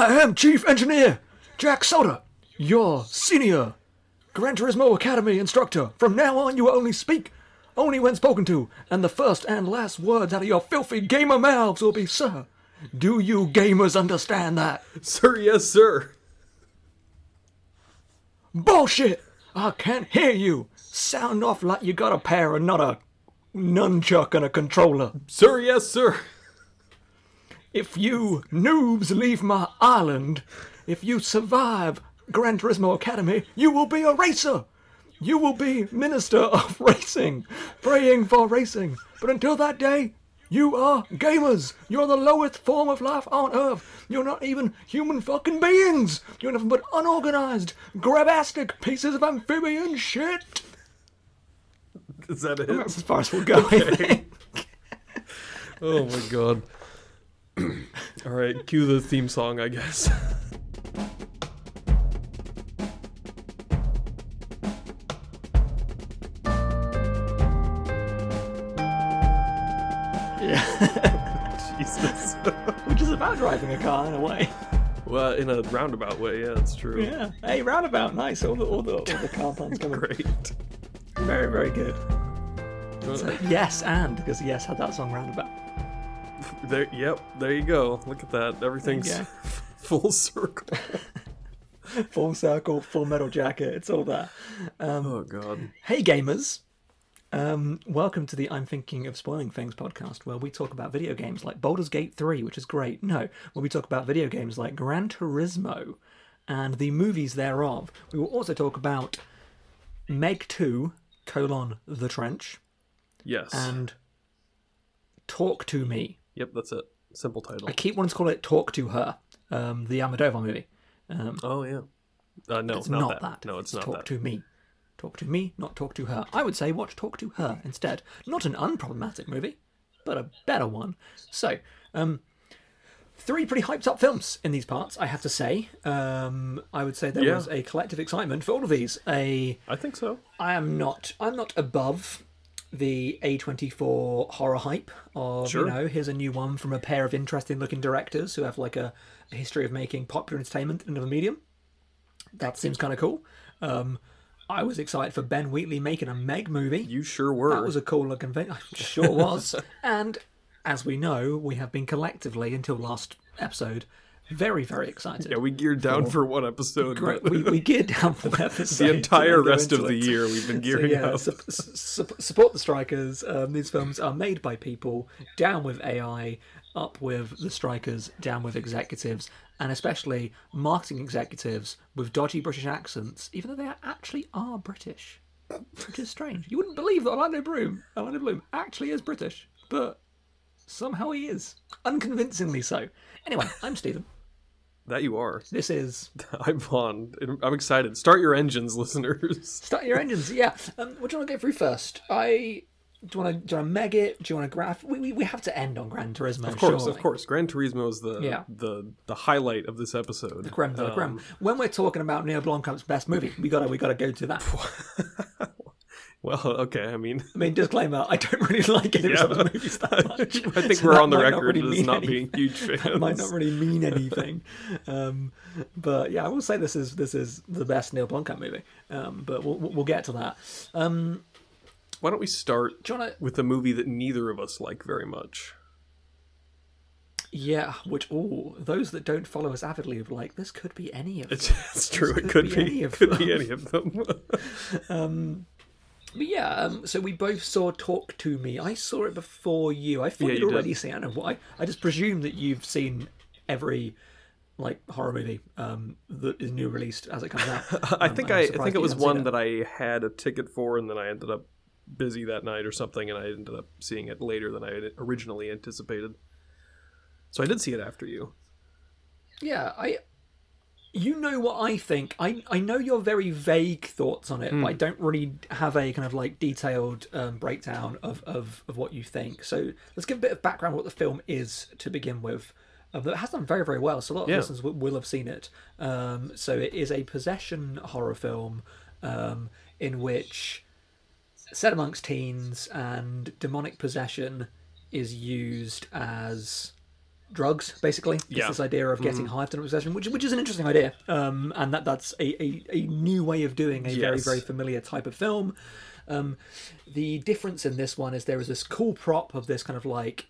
I am Chief Engineer Jack Soda, your senior Gran Turismo Academy instructor. From now on, you will only speak only when spoken to, and the first and last words out of your filthy gamer mouths will be, Sir. Do you gamers understand that? Sir, yes, sir. Bullshit! I can't hear you. Sound off like you got a pair and not a nunchuck and a controller. Sir, yes, sir. If you noobs leave my island, if you survive Gran Turismo Academy, you will be a racer. You will be Minister of Racing, praying for racing. But until that day, you are gamers. You're the lowest form of life on Earth. You're not even human fucking beings. You're nothing but unorganized, grabastic pieces of amphibian shit. Is that it? That's as far as we'll go, think. Oh my god. All right, cue the theme song, I guess. Yeah. Jesus. Which is about driving a car in a way. well, in a roundabout way, yeah, that's true. Yeah. Hey, roundabout, nice. All the all the, all the car puns coming. Great. Very very good. So, yes, and because yes had that song roundabout. There, yep, there you go. Look at that. Everything's Yeah. full circle. Full circle, full metal jacket. It's all there. Oh god. Hey gamers. Um, welcome to the I'm Thinking of Spoiling Things podcast, where we talk about video games like Baldur's Gate 3, which is great. No, where we talk about video games like Gran Turismo and the movies thereof. We will also talk about Meg 2, colon, The Trench, Yes. and Talk to Me. Yep, that's it. Simple title. I keep wanting to call it Talk to Her, um, the Almodovar movie. Um, Oh yeah. Uh, no, it's not, not, that. that. No, it's, not Talk that. to Me. Talk to me, not talk to her. I would say watch Talk to Her instead. Not an unproblematic movie, but a better one. So, um, three pretty hyped up films in these parts, I have to say. Um, I would say there Yeah. was a collective excitement for all of these. A I think so. I am not. I'm not above the A24 horror hype of Sure. you know here's a new one from a pair of interesting looking directors who have like a, a history of making popular entertainment in another medium. That seems kind of cool. Um, I was excited for Ben Wheatley making a Meg movie. You sure were. That was a cool looking thing. I sure was. and as we know, we have been collectively until last episode very very excited. yeah, we geared down for one episode. Great. We, we geared down for the episode. the entire rest of into the year we've been So, gearing yeah, up. su- su- support the strikers. Um, these films are made by people. Down with AI, up with the strikers. Down with executives, and especially marketing executives with dodgy British accents, even though they actually are British, which is strange. You wouldn't believe that Orlando Bloom, Orlando Bloom, actually is British, but somehow he is, unconvincingly so. Anyway, I'm Stephen. That you are. This is I'm Vaughn. I'm excited. Start your engines, listeners. Start your engines, yeah. Um, what do you want to go through first? I do you want to do you want to meg it? Do you want to graph? We, we, we have to end on Gran Turismo, Of course, surely. of course. Gran Turismo is the Yeah. the the highlight of this episode. The creme de la creme. Um, When we're talking about Neill Blomkamp's best movie, we gotta we gotta go to that. well, okay. I mean, I mean, disclaimer: I don't really like any Yeah. of his movies that much. I think So we're on the record really as not anything. being huge fans. That might not really mean anything. um, but yeah, I will say this is this is the best Neill Blomkamp movie. Um, but we'll we'll get to that. Um, Why don't we start do want to? with a movie that neither of us like very much? Yeah, which all those that don't follow us avidly are like this could be any of. It's, them. it's true. could It could be be. any of could be any of them. But yeah, um, so we both saw Talk to Me. I saw it before you. I thought Yeah, you'd you did. already seen. I don't know why. I just presume that you've seen every like horror movie um, that is new released as it comes out. I Um, think I'm I, I think it was one it. that I had a ticket for, and then I ended up busy that night or something, and I ended up seeing it later than I had originally anticipated. So I did see it after you. Yeah, I. You know what I think. I I know your very vague thoughts on it, but I don't really have a kind of like detailed um, breakdown of, of of what you think. So let's give a bit of background what the film is to begin with. But it has done very very well, so a lot of Yeah. listeners will, will have seen it. Um, so it is a possession horror film um, in which set amongst teens and demonic possession is used as drugs, basically. It's Yeah. this idea of getting high after possession, which which is an interesting idea. Um, and that that's a, a, a new way of doing a very Yes. very familiar type of film. Um, the difference in this one is there is this cool prop of this kind of like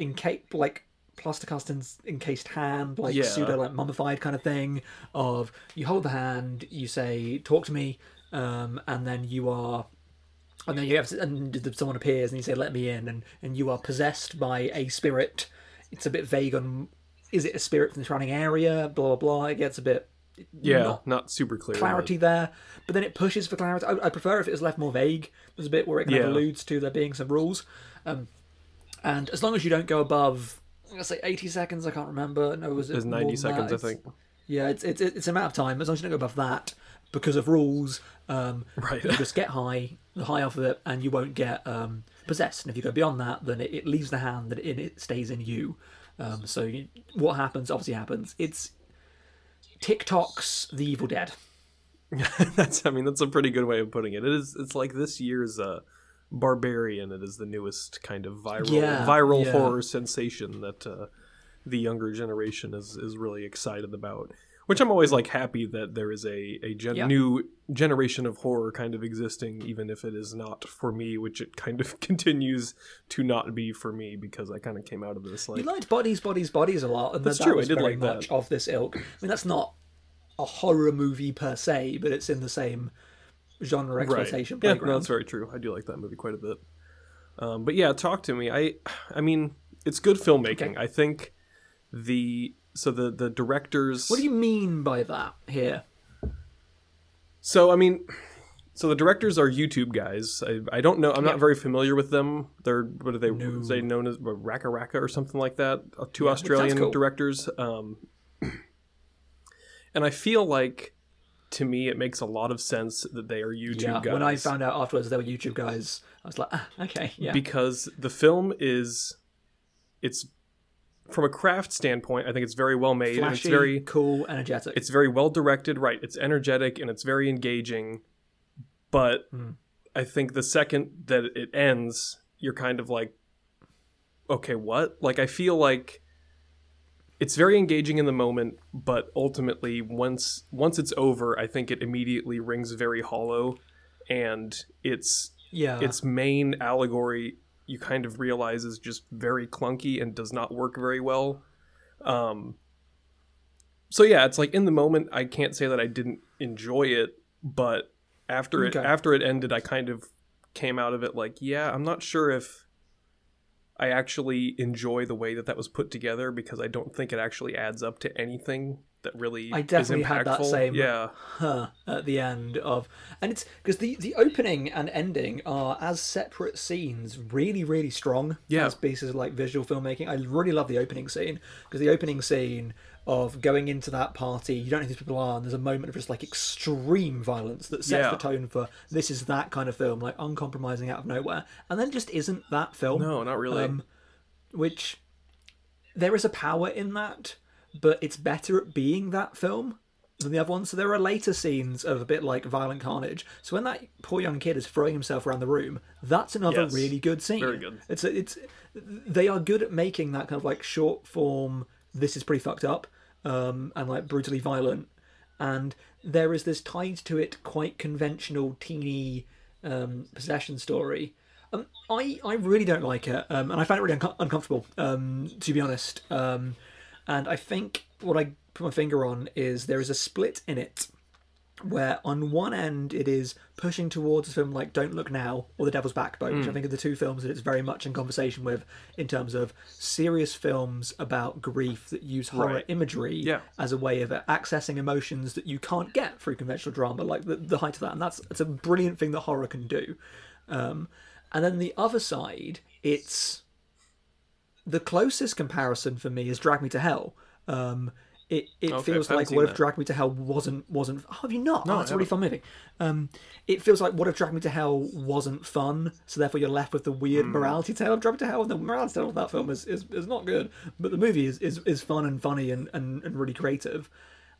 enca- like plasticast en- encased hand, like Yeah. pseudo like mummified kind of thing. Of you hold the hand, you say "talk to me," um, and then you are and then you have and someone appears and you say let me in and and you are possessed by a spirit it's a bit vague on is it a spirit from the surrounding area blah blah blah it gets a bit Yeah, not not, super clear. clarity there but then it pushes for clarity I, I prefer if it was left more vague there's a bit where it kind of alludes to there being some rules um and as long as you don't go above I'm say 80 seconds I can't remember no was it There's 90 seconds? I think. yeah, it's it's it's a matter of time. As long as you don't go above that, because of rules, um, Right. you just get high, the high off of it, and you won't get um, possessed. And if you go beyond that, then it, it leaves the hand that it, it stays in you. Um, so you, what happens obviously happens. It's TikTok's The Evil Dead. that's I mean that's a pretty good way of putting it. It is it's like this year's uh Barbarian. It is the newest kind of viral Yeah, viral yeah. horror sensation that uh, the younger generation is is really excited about. Which I'm always like happy that there is a a gen- Yeah. new generation of horror kind of existing, even if it is not for me, which it kind of continues to not be for me because I kind of came out of this like You liked Bodies, Bodies, Bodies a lot, and That's that, true, I did like that. much of this ilk. I mean, that's not a horror movie per se, but it's in the same genre exploitation Yeah, playground. no, that's very true. I do like that movie quite a bit. Um, but yeah, talk to me. I, I mean, it's good filmmaking. Okay. I think the so the the directors. What do you mean by that here? So I mean, so the directors are YouTube guys. I, I don't know. I'm Yeah. not very familiar with them. They're what are they? They known as RackaRacka or something like that? Uh, Two Yeah, Australian cool. directors. Um, and I feel like, to me, it makes a lot of sense that they are YouTube Yeah, guys. when I found out afterwards they were YouTube guys, I was like, ah, okay, yeah. because the film is it's from a craft standpoint i think it's very well made and it's very cool, energetic. it's very well directed right it's energetic and it's very engaging but Hmm. i think the second that it ends you're kind of like okay what like i feel like it's very engaging in the moment but ultimately once once it's over i think it immediately rings very hollow and it's yeah, its main allegory you kind of realize is just very clunky and does not work very well. Um, so yeah, it's like in the moment I can't say that I didn't enjoy it, but after it after it ended, I kind of came out of it like, yeah, I'm not sure if I actually enjoy the way that that was put together because I don't think it actually adds up to anything that really I definitely is had that impactful. same- yeah huh, at the end of, and it's because the the opening and ending are as separate scenes, really really strong. Yeah. as pieces of like visual filmmaking. I really love the opening scene because the opening scene of going into that party, you don't know who these people are, and there's a moment of just like extreme violence that sets Yeah. the tone for this is that kind of film, like uncompromising out of nowhere, and then just isn't that film. no not really Um, which there is a power in that, but it's better at being that film than the other ones. So there are later scenes of a bit like violent carnage. So when that poor young kid is throwing himself around the room, that's another Yes. really good scene. Very good. It's it's they are good at making that kind of like short form. This is pretty fucked up, um, and like brutally violent. And there is this tied to it quite conventional teeny um, possession story. Um, I I really don't like it, um, and I find it really unco- uncomfortable. Um, to be honest, um, and I think what I put my finger on is there is a split in it where on one end it is pushing towards a film like Don't Look Now or The Devil's Backbone, Hmm. which I think are the two films that it's very much in conversation with in terms of serious films about grief that use horror Right. imagery Yeah. as a way of accessing emotions that you can't get through conventional drama, like the, the height of that. And that's it's a brilliant thing that horror can do. Um, and then the other side, it's the closest comparison for me is Drag Me to Hell. Um, it it Okay, feels like what if that. Drag Me to Hell wasn't wasn't. Oh, have you not? oh, I that's a really fun movie. Um, it feels like what if Drag Me to Hell wasn't fun, so therefore you're left with the weird Hmm. morality tale of Drag Me to Hell. And the morality tale of that film is, is, is not good, but the movie is, is, is fun and funny and, and, and really creative.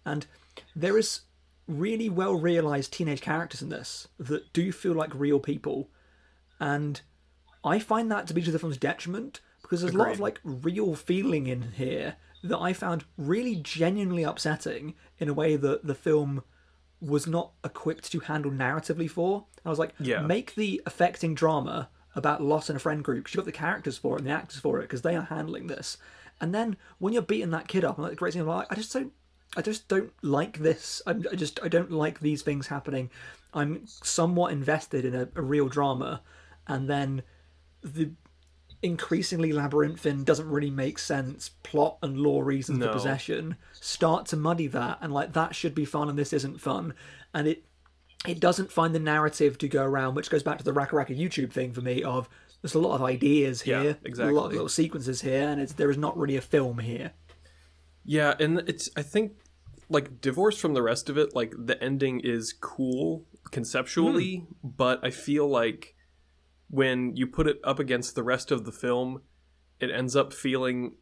And there is really well realized teenage characters in this that do feel like real people and I find that to be to the film's detriment because there's a lot of like real feeling in here that I found really genuinely upsetting in a way that the film was not equipped to handle narratively for. I was like, Yeah. make the affecting drama about loss in a friend group. 'cause You've got the characters for it and the actors for it because they are handling this. And then when you're beating that kid up, and like the great scene, I'm like, I just don't, I just don't like this. I'm, I just, I don't like these things happening. I'm somewhat invested in a, a real drama, and then the increasingly labyrinthine doesn't really make sense plot and lore reasons No. for possession start to muddy that and like that should be fun and this isn't fun. And it it doesn't find the narrative to go around which goes back to the RackaRacka youtube thing for me of there's a lot of ideas Yeah, here a lot of little sequences here and it's there is not really a film here. Yeah, and it's I think like divorced from the rest of it, like the ending is cool conceptually, hmm. but I feel like when you put it up against the rest of the film, it ends up feeling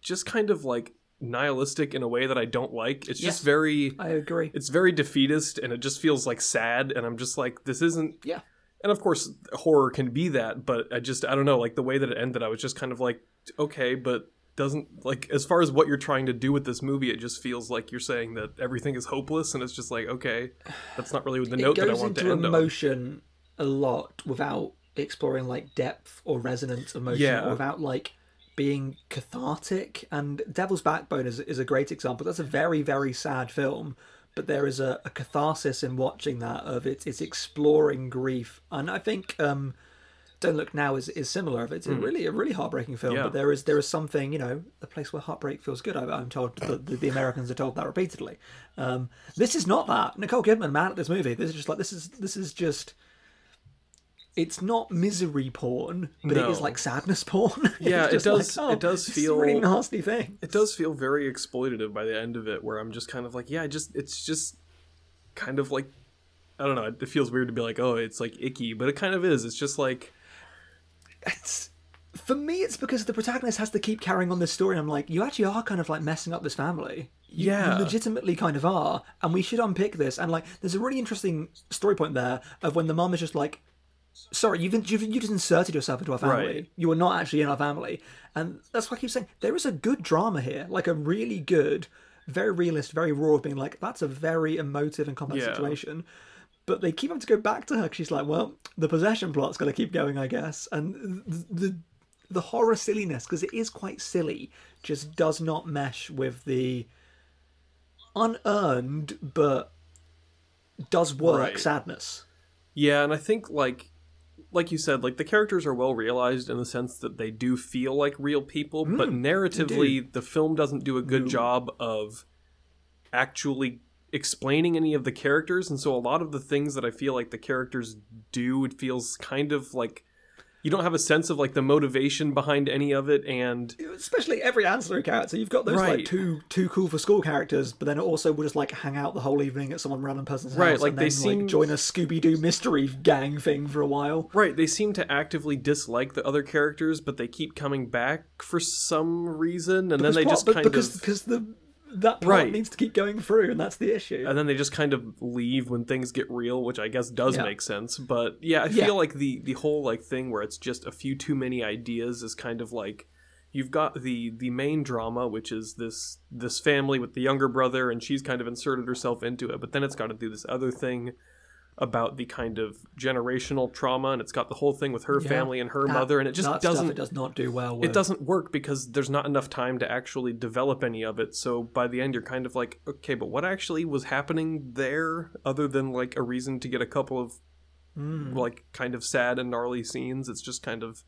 just kind of like nihilistic in a way that I don't like. It's Yes. just very i agree it's very defeatist and it just feels like sad and I'm just like this isn't yeah and of course horror can be that but i just i don't know like the way that it ended i was just kind of like okay but doesn't like as far as what you're trying to do with this movie it just feels like you're saying that everything is hopeless and it's just like okay that's not really the note that i want to end on emotion a lot without exploring like depth or resonance of emotion Yeah. or without like being cathartic. And devil's backbone is, is a great example. That's a very very sad film but there is a, a catharsis in watching that of it, it's exploring grief. And i think um don't look now is, is similar of it's a really a really heartbreaking film Hmm. Yeah. but there is there is something you know a place where heartbreak feels good. I, i'm told the, the, the americans are told that repeatedly. Um this is not that. Nicole kidman mad at this movie. This is just like this is this is just it's not misery porn but it is like sadness porn. Yeah, it does- like, oh, it does feel really nasty thing. it does feel very exploitative by the end of it where i'm just kind of like yeah I just it's just kind of like i don't know it feels weird to be like oh it's like icky but it kind of is. It's just like it's for me it's because the protagonist has to keep carrying on this story and i'm like you actually are kind of like messing up this family. You, Yeah. you legitimately kind of are and we should unpick this and like there's a really interesting story point there of when the mom is just like sorry you've, you've you just inserted yourself into our family Right. you are not actually in our family and that's why i keep saying there is a good drama here like a really good very realist very raw of being like that's a very emotive and complex Yeah. situation but they keep having to go back to her she's like well the possession plot's got to keep going i guess and the the, the horror silliness because it is quite silly just does not mesh with the unearned but does work Right. sadness Yeah, and I think like like you said, like the characters are well realized in the sense that they do feel like real people, but mm, narratively the film doesn't do a good job of actually explaining any of the characters, and so a lot of the things that I feel like the characters do, it feels kind of like you don't have a sense of like the motivation behind any of it, and especially every ancillary character you've got those like Right. two too cool for school characters but then also will just like hang out the whole evening at some random person's Right, house like, and they then seem- like join a scooby-doo mystery gang thing for a while Right, they seem to actively dislike the other characters, but they keep coming back for some reason, and then they Plot- just but kind because of because the that plot Right. needs to keep going through and that's the issue and then they just kind of leave when things get real, which I guess does Yeah. make sense. But yeah, I Yeah. feel like the the whole like thing where it's just a few too many ideas is kind of like you've got the the main drama, which is this this family with the younger brother, and she's kind of inserted herself into it, but then it's got to do this other thing about the kind of generational trauma, and it's got the whole thing with her Yeah. family and her That- mother, and it just doesn't it does not do well with it doesn't work because there's not enough time to actually develop any of it. So by the end, you're kind of like, okay, but what actually was happening there, other than like a reason to get a couple of Hmm. like kind of sad and gnarly scenes? It's just kind of,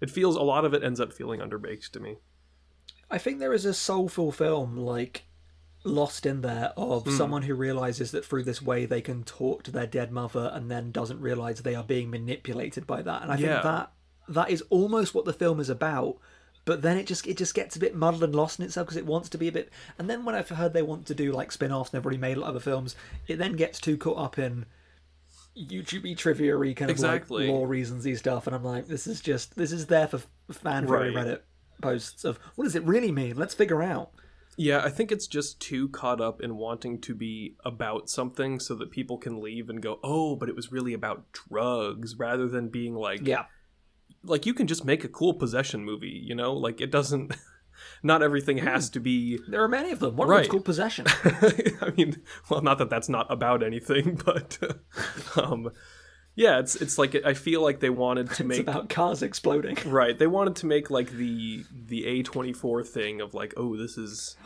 it feels a lot of it ends up feeling underbaked to me. I think there is a soulful film like lost in there of Hmm. someone who realizes that through this way they can talk to their dead mother and then doesn't realize they are being manipulated by that. And I Yeah. think that that is almost what the film is about. But then it just it just gets a bit muddled and lost in itself because it wants to be a bit. And then when I've heard they want to do like spin-offs, and they've already made a lot of other films, it then gets too caught up in YouTube trivia kind of like lore reasons stuff, and I'm like, this is just this is there for fan Right. Reddit posts of what does it really mean? Let's figure out. Yeah, I think it's just too caught up in wanting to be about something so that people can leave and go, oh, but it was really about drugs, rather than being like, Yeah, like you can just make a cool possession movie. You know, like it doesn't. Not everything has to be. There are many of them. One of Right. them's called Possession. I mean, well, not that that's not about anything, but um, yeah, it's it's like I feel like they wanted to it's make about cars exploding. Right. They wanted to make like the the A24 thing of like, oh, this is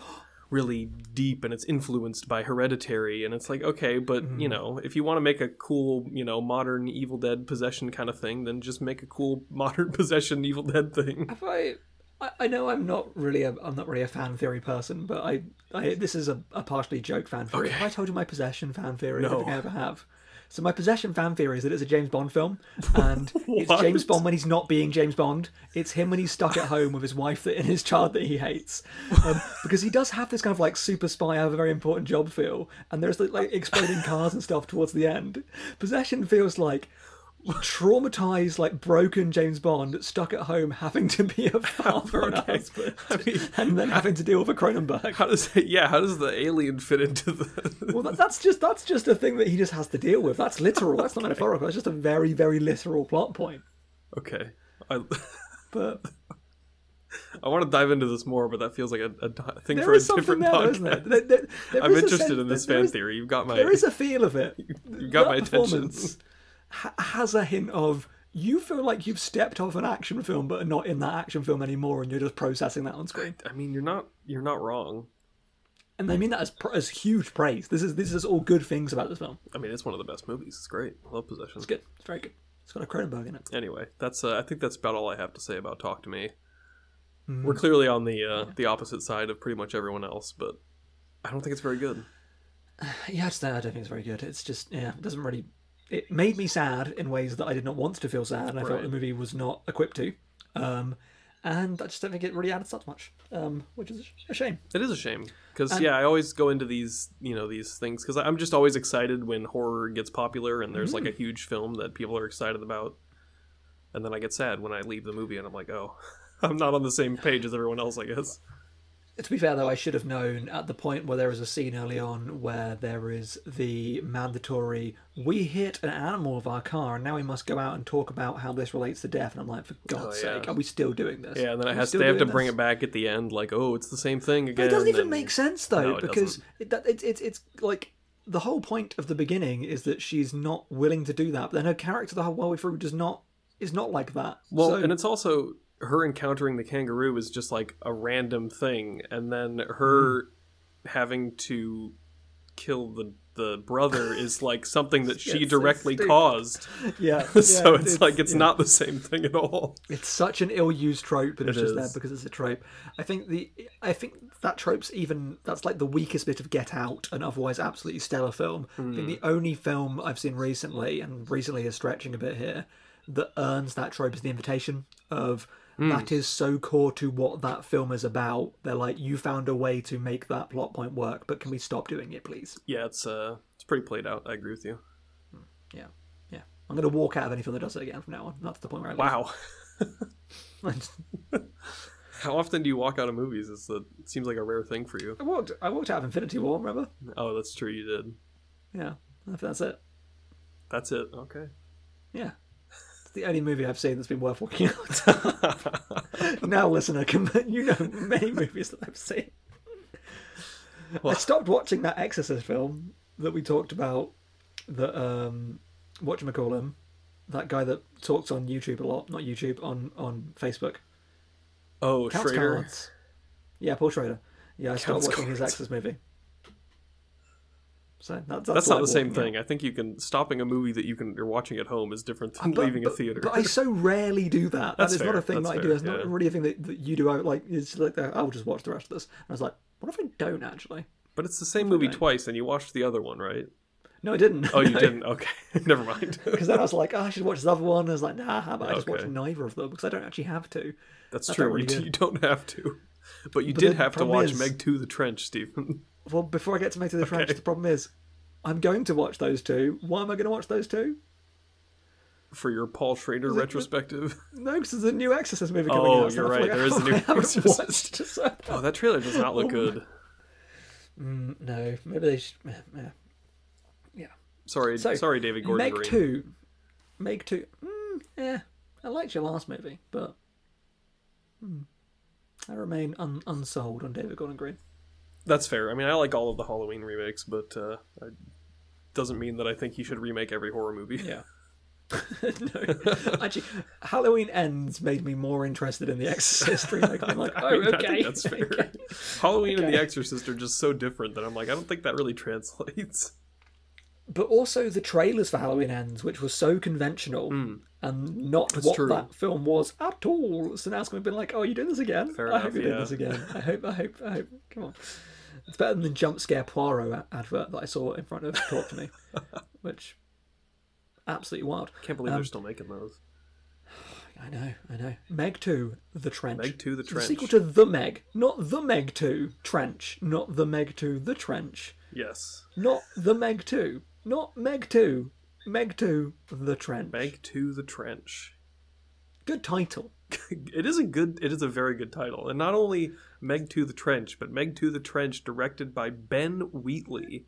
really deep and it's influenced by hereditary and it's like okay but you mm-hmm. know if you want to make a cool you know modern evil dead possession kind of thing then just make a cool modern possession evil dead thing Have I, I? I know I'm not really a I'm not really a fan theory person, but I, I this is a, a partially joke fan theory. Okay. Have I told you my possession fan theory? No. I ever have. So my possession fan theory is that it's a James Bond film, and it's James Bond when he's not being James Bond. It's him when he's stuck at home with his wife and his child that he hates, um, because he does have this kind of like super spy, I have a very important job feel, and there's like, like exploding cars and stuff towards the end. Possession feels like traumatized, like broken James Bond stuck at home having to be a father and Okay. husband, I mean, and then having to deal with a Cronenberg. how does yeah how does the alien fit into the Well, that, that's just that's just a thing that he just has to deal with. That's literal. That's not metaphorical. That's just a very very literal plot point. okay I, But I want to dive into this more but that feels like a, a thing there for a different there, podcast there? There- I'm interested sense- in this fan theory you've got my There is a feel of it. you've got That my attention ha- has a hint of you feel like you've stepped off an action film, but are not in that action film anymore, and you're just processing that on screen. I mean, you're not you're not wrong. And I mean that as as huge praise. This is this is all good things about this film. I mean, it's one of the best movies. It's great. I love Possession. It's good. It's very good. It's got a Cronenberg in it. Anyway, that's uh, I think that's about all I have to say about Talk to Me. Mm. We're clearly on the uh, the opposite side of pretty much everyone else, but I don't think it's very good. Yeah, it's, I don't think it's very good. It's just yeah, it doesn't really. It made me sad in ways that I did not want to feel sad, and I felt the movie was not equipped to. Um, and I just don't think it really added that much, um, which is a shame. It is a shame because yeah, I always go into these you know these things because I'm just always excited when horror gets popular and there's like Mm. a huge film that people are excited about, and then I get sad when I leave the movie and I'm like, oh, I'm not on the same page as everyone else. I guess. To be fair, though, I should have known at the point where there is a scene early on where there is the mandatory "we hit an animal with our car, and now we must go out and talk about how this relates to death." And I'm like, for oh, God's Oh, yeah. sake, are we still doing this? Yeah, and then it has they have to doing bring this? it back at the end, like, oh, it's the same thing again. It doesn't even and- make sense though, No, it because it, it's it's it's like the whole point of the beginning is that she's not willing to do that, but then her character the whole way through does not is not like that. Well, so, and it's also her encountering the kangaroo is just like a random thing, and then her Mm-hmm. having to kill the the brother is like something that she it's directly caused. yeah, so yeah, it's, like it's yeah. not the same thing at all. It's such an ill-used trope, but it's It just there is. because it's a trope. I think the I think that trope's even that's like the weakest bit of Get Out, an otherwise absolutely stellar film. I think Hmm. the only film I've seen recently, and recently is stretching a bit here, that earns that trope is The Invitation. Of Hmm. that is so core to what that film is about. They're like, you found a way to make that plot point work, but can we stop doing it, please? Yeah, it's uh, it's pretty played out. I agree with you. Yeah, yeah. I'm gonna walk out of any film that does it again from now on. That's the point where I. Wow. How often do you walk out of movies? It's a, it seems like a rare thing for you. I walked. I walked out of Infinity War. Remember? Oh, that's true. You did. Yeah, I think that's it. That's it. Okay. Yeah. It's the only movie I've seen that's been worth walking out. now, listener, can you know many movies that I've seen. I stopped watching that Exorcist film that we talked about. That um, whatchamacallem, that guy that talks on YouTube a lot, not YouTube, on on Facebook. Oh, Counts Schrader. Cards. Yeah, Paul Schrader. Yeah, I stopped Counts watching his Exorcist movie. So that's, that's, That's not the same walking out. thing. I think you can stopping a movie that you can you're watching at home is different than But- leaving a theater. But I so rarely do that. That's that is not a thing that's that I do. fair, It's not really a thing that, that you do. I like it's like the, I'll just watch the rest of this. And I was like, what if I don't actually? But it's the same movie twice, and you watched the other one, right? No, I didn't. Oh, you didn't. Okay, never mind. Because then I was like, oh, I should watch this other one. And I was like, nah, how about I just watch neither of them because I don't actually have to. That's That true. really you, you don't have to, but you But did have to watch is- Meg 2 the Trench, Stephen. Well, before I get to make to the trench, Okay. the problem is, I'm going to watch those two. Why am I going to watch those two? For your Paul Schrader retrospective. No, because there's a new Exorcist movie coming Oh, out. so you're right, like there is a new Exorcist. so- Oh, that trailer does not look good. Mm, no, maybe they. Should, yeah. yeah. Sorry, So, sorry, David Gordon Meg Green. two, Make two. Mm, yeah, I liked your last movie, but hmm, I remain un- unsold on David Gordon Green. That's fair. I mean, I like all of the Halloween remakes, but uh, it doesn't mean that I think he should remake every horror movie. Yeah. no, actually, Halloween Ends made me more interested in the Exorcist remake. I'm like, oh, I mean, I okay, think that's fair. okay. Halloween and The Exorcist are just so different that I'm like, I don't think that really translates. But also the trailers for Halloween Ends, which was so conventional and not what Hmm. true. that film was at all. So now it's going to be like, oh, you doing this again? Fair I enough, hope you're doing this again. I hope, I hope, I hope. Come on. It's better than the jump scare Poirot advert that I saw in front of Talk to Me, which absolutely wild. Can't believe they're um, still making those. I know, I know. Meg 2, The Trench. Meg 2, The Trench. The sequel to The Meg, not The Meg 2, Trench, not The Meg 2, The Trench, Yes. not The Meg 2, not Meg 2, Meg 2, The Trench. Meg 2, The Trench. Good title. It is a good, it is a very good title. And not only Meg 2 The Trench, but Meg 2 The Trench, directed by Ben Wheatley.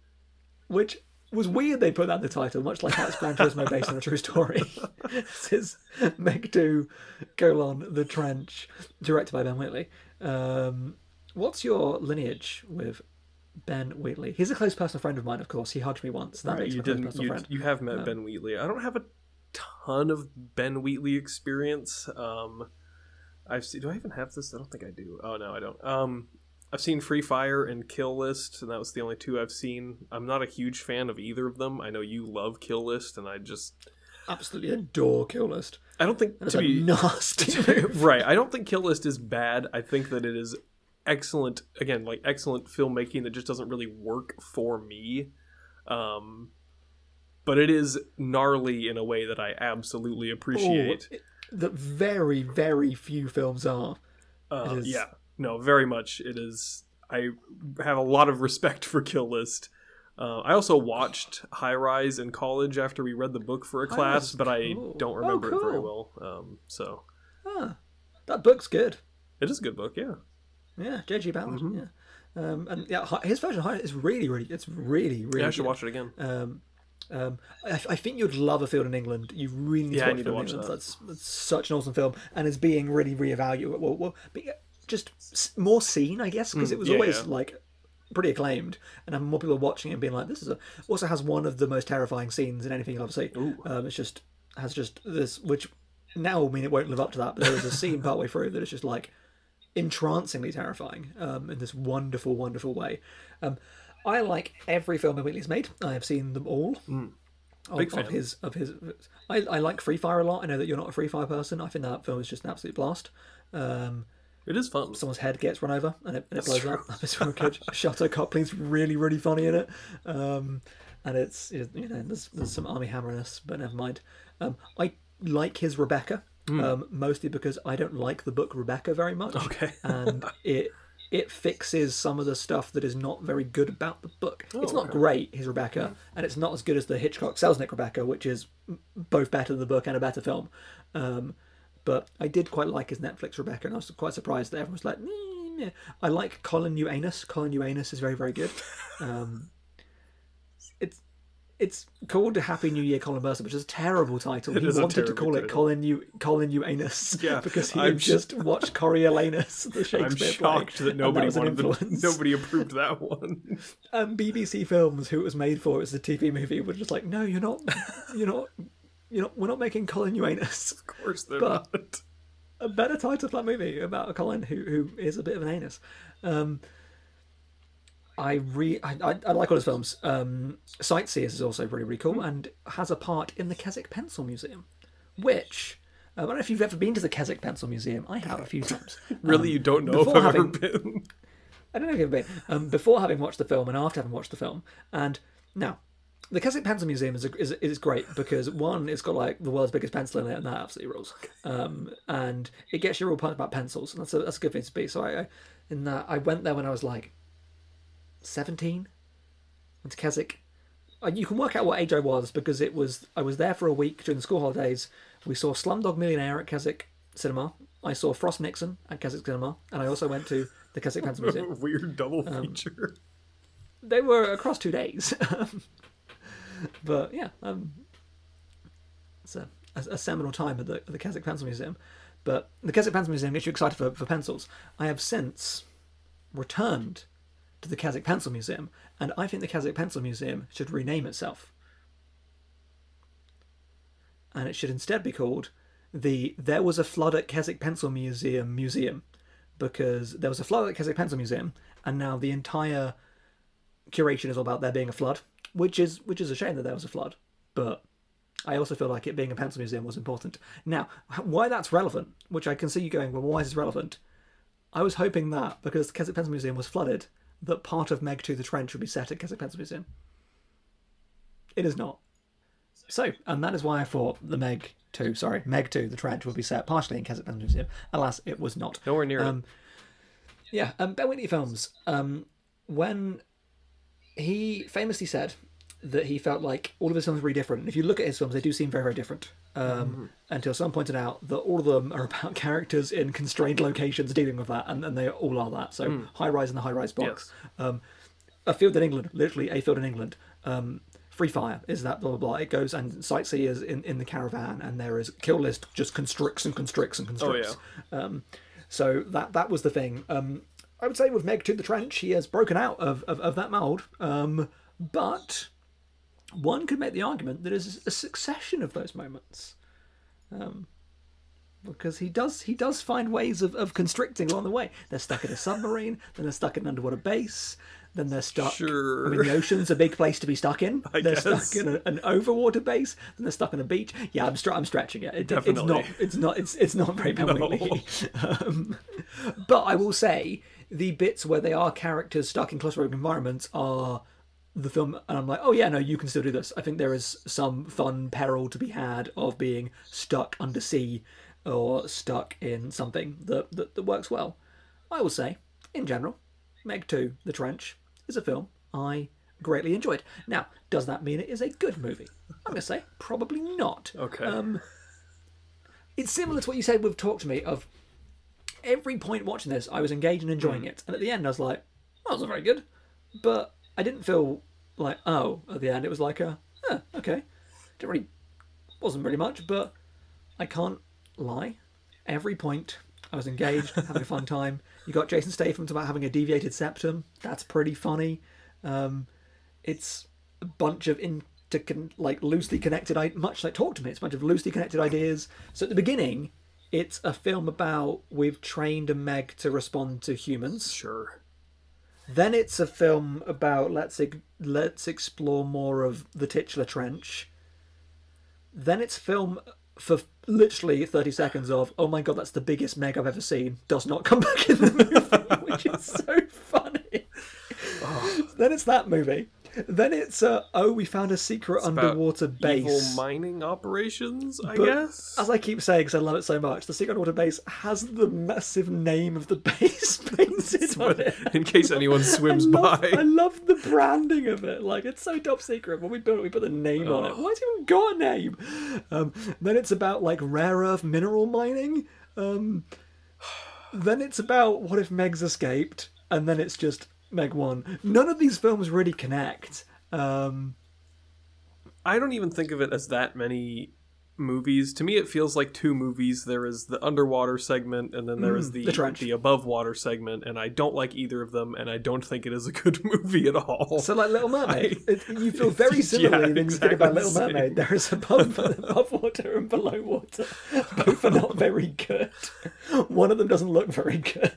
Which was weird they put that in the title, much like it's Gran Turismo based on a true story. this is Meg 2, colon, The Trench, directed by Ben wheatley Um, what's your lineage with Ben Wheatley? He's a close personal friend of mine, of course. He hugged me once. That makes you him a close didn't, personal you, friend. you have met Ben Wheatley. I don't have a ton of Ben Wheatley experience. Um, I've seen, do I even have this? I don't think I do. Oh, no, I don't. Um, I've seen Free Fire and Kill List, and that was the only two I've seen. I'm not a huge fan of either of them. I know you love Kill List, and I just Absolutely adore Kill List. I don't think to be nasty right. I don't think Kill List is bad. I think that it is excellent. Again, like excellent filmmaking that just doesn't really work for me. Um, but it is gnarly in a way that I absolutely appreciate. Oh, that very, very few films are. Uh, it is- Yeah, no, very much. It is. I have a lot of respect for Kill List. Uh, I also watched High Rise in college after we read the book for a class, but I don't Oh, remember it very well. Um, so Ah, that book's good. it is a good book. Yeah. Yeah, J.G. Ballard. Mm-hmm. Yeah. Um, and yeah, his version of High is really, really, it's really, really. Yeah, I should good. watch it again. Um, um, I, I think you'd love A Field in England. You really need Yeah, to watch need to watch England. that. That's, that's such an awesome film, and it's being really reevaluated. Well, well, but just more seen, I guess, because it was Mm, yeah, always yeah. like pretty acclaimed, and having more people watching it and being like, "This is a." Also has one of the most terrifying scenes in anything you'll ever see. Um, it's just has just this, which now I mean it won't live up to that, but there is a scene partway through that is just like entrancingly terrifying um, in this wonderful, wonderful way. Um, I like every film that Wheatley's made. I have seen them all. Of, Mm. Big of fan. his of his. I, I like Free Fire a lot. I know that you're not a Free Fire person. I think that film is just an absolute blast. Um, It is fun. someone's head gets run over and it, and it blows true. up. It's really good. Sharlto really really funny in it, um, and it's you know there's, there's some Armie Hammerness, but never mind. Um, I like his Rebecca um, mostly because I don't like the book Rebecca very much, Okay. and it it fixes some of the stuff that is not very good about the book. it's not okay. great, his Rebecca, and it's not as good as the Hitchcock Selznick Rebecca, which is both better than the book and a better film. Um, but I did quite like his Netflix Rebecca, and I was quite surprised that everyone was like. I like Colin Uranus. Colin Uranus is very, very good. Um, it's it's called Happy New Year, Colin Burstead, which is a terrible title. he is a wanted to call it. Colin U Colin Uranus Yeah, because he I'm had sh- just watched Coriolanus, the Shakespeare I'm play, shocked that nobody was an wanted the, nobody approved that one. And BBC Films, who it was made for, as a TV movie, were just like, no, you're not, you're not, you're not. We're not making Colin Uranus. Of course they're But- not. a better title for that movie about a Colin who who is a bit of an anus. Um, I re I, I, like all his films. Um, Sightseers is also really really cool and has a part in the Keswick Pencil Museum, which. uh, I don't know if you've ever been to the Keswick Pencil Museum. I have a few times. Really, you don't know if I've ever having- been. I don't know if you've been um, before having watched the film and after having watched the film. And now, the Keswick Pencil Museum is, is is great because one, it's got like the world's biggest pencil in it, and that absolutely rules. Um, and it gets you all pumped about pencils, and that's a that's a good thing to be. So I, I in that I went there when I was like seventeen. Went to Keswick. Uh, You can work out what age I was because it was I was there for a week during the school holidays. We saw Slumdog Millionaire at Keswick Cinema. I saw Frost Nixon at Keswick Cinema, and I also went to the Keswick Pencil Museum Weird double Um, feature. they were across two days. but yeah, um, so a, a seminal time at the, at the Keswick Pencil Museum. But the Keswick Pencil Museum gets you excited for, for pencils. I have since returned to the Keswick Pencil Museum, and I think the Keswick Pencil Museum should rename itself. And it should instead be called the There Was a Flood at Keswick Pencil Museum Museum, because there was a flood at Keswick Pencil Museum, and now the entire curation is all about there being a flood, which is which is a shame that there was a flood, but I also feel like it being a pencil museum was important. Now, why that's relevant, which I can see you going, well, why is this relevant? I was hoping that because the Keswick Pencil Museum was flooded, that part of Meg 2 The Trench would be set at Keswick Pencil Museum. It is not. So, and that is why I thought the Meg 2, sorry, Meg 2 The Trench would be set partially in Keswick Pencil Museum. Alas, it was not. Nowhere near Um, yeah, um, Ben Wheatley Films, um, when he famously said that he felt like all of his films were really different. And if you look at his films, they do seem very, very different. Um, Until someone pointed out that all of them are about characters in constrained locations dealing with that, and, and they all are that. So high rise in the high rise box. Um, a field in England, literally a field in England. Um, Free Fire is that blah blah blah. It goes and sightseers in, in the caravan, and there is kill list just constricts and constricts and constricts. Oh, Um, so that that was the thing. Um, I would say with Meg 2 the Trench, he has broken out of, of, of that mould. Um, but one could make the argument that it's a succession of those moments. Um, because he does he does find ways of, of constricting along the way. They're stuck in a submarine, then they're stuck in an underwater base, then they're stuck. Sure. I mean, the ocean's a big place to be stuck in. I they're guess. stuck in a, an overwater base, then they're stuck on a beach. Yeah, I'm, stre- I'm stretching it. It- It's not. Definitely. It's not. It's it's not very No. Um, but I will say the bits where they are characters stuck in claustrophobic environments are the film, and I'm like, oh yeah, no, you can still do this. I think there is some fun peril to be had of being stuck under sea or stuck in something that that, that works well. I will say, in general, Meg 2, The Trench, is a film I greatly enjoyed. Now, does that mean it is a good movie? I'm going to say probably not. Okay. Um, it's similar to what you said with Talk to Me of every point watching this, I was engaged and enjoying it. And at the end, I was like, that wasn't very good. But I didn't feel like, oh, at the end, it was like, a, okay. Didn't really, wasn't really much, but I can't lie. Every point, I was engaged, having a fun time. You got Jason Statham about having a deviated septum. That's pretty funny. Um, it's a bunch of intercon- like loosely connected, I much like Talk to Me. It's a bunch of loosely connected ideas. So at the beginning, it's a film about we've trained a Meg to respond to humans. Sure. Then it's a film about let's let's explore more of the titular trench. Then it's film for literally 30 seconds of oh my god that's the biggest meg I've ever seen does not come back in the movie which is so funny. Ah. Then it's that movie. Then it's uh, oh we found a secret About underwater base. Evil mining operations, I But guess. As I keep saying, because I love it so much, the Secret Underwater Base has the massive name of the base painted on it. In case anyone swims I love, by. I love the branding of it. Like it's so top secret. When we built it, we put the name on it. Why has it even got a name? Um, then it's about like rare earth mineral mining. Um, then it's about what if Meg's escaped, and then it's just Meg one. None of these films really connect. Um, I don't even think of it as that many movies. To me, it feels like two movies. There is the underwater segment, and then there is the Mm, the trench. above water segment. And I don't like either of them, and I don't think it is a good movie at all. So like Little Mermaid, it, you feel very Yeah, similarly when you about Little the same. Mermaid. There is above above water and below water. Both are not very good. One of them doesn't look very good.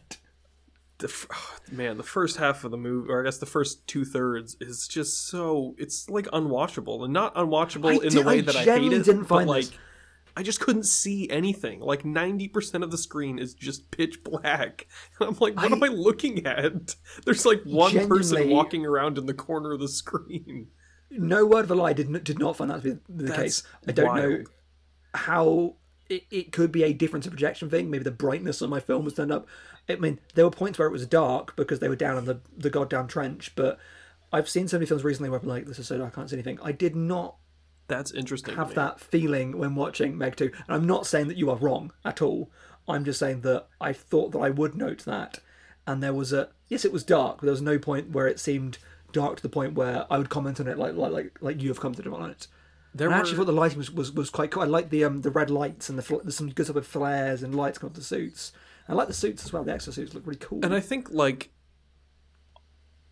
The, oh, man, the first half of the movie, or I guess the first two thirds, is just so it's like unwatchable, and not unwatchable I in did- the way I that I hate it, didn't but find like. this. I just couldn't see anything. Like ninety percent of the screen is just pitch black. I'm like, what I- am I looking at? There's like one person walking around in the corner of the screen. No word of a lie. Did not, did not find that to be the That's case. I don't know how it, it could be a difference of projection thing. Maybe the brightness on my film was turned up. I mean, there were points where it was dark because they were down in the the goddamn trench. But I've seen so many films recently where I'm like, this is so dark, I can't see anything. I did not That's interesting. have that feeling when watching Meg 2. And I'm not saying that you are wrong at all. I'm just saying that I thought that I would note that. And there was a yes, it was dark, but there was no point where it seemed dark to the point where I would comment on it like like like, like you have commented on it. There I were actually thought the lighting was, was, was quite cool. I like the um the red lights and the fl- there's some good stuff with flares and lights off the suits. I like the suits as well. The extra suits look really cool. And I think like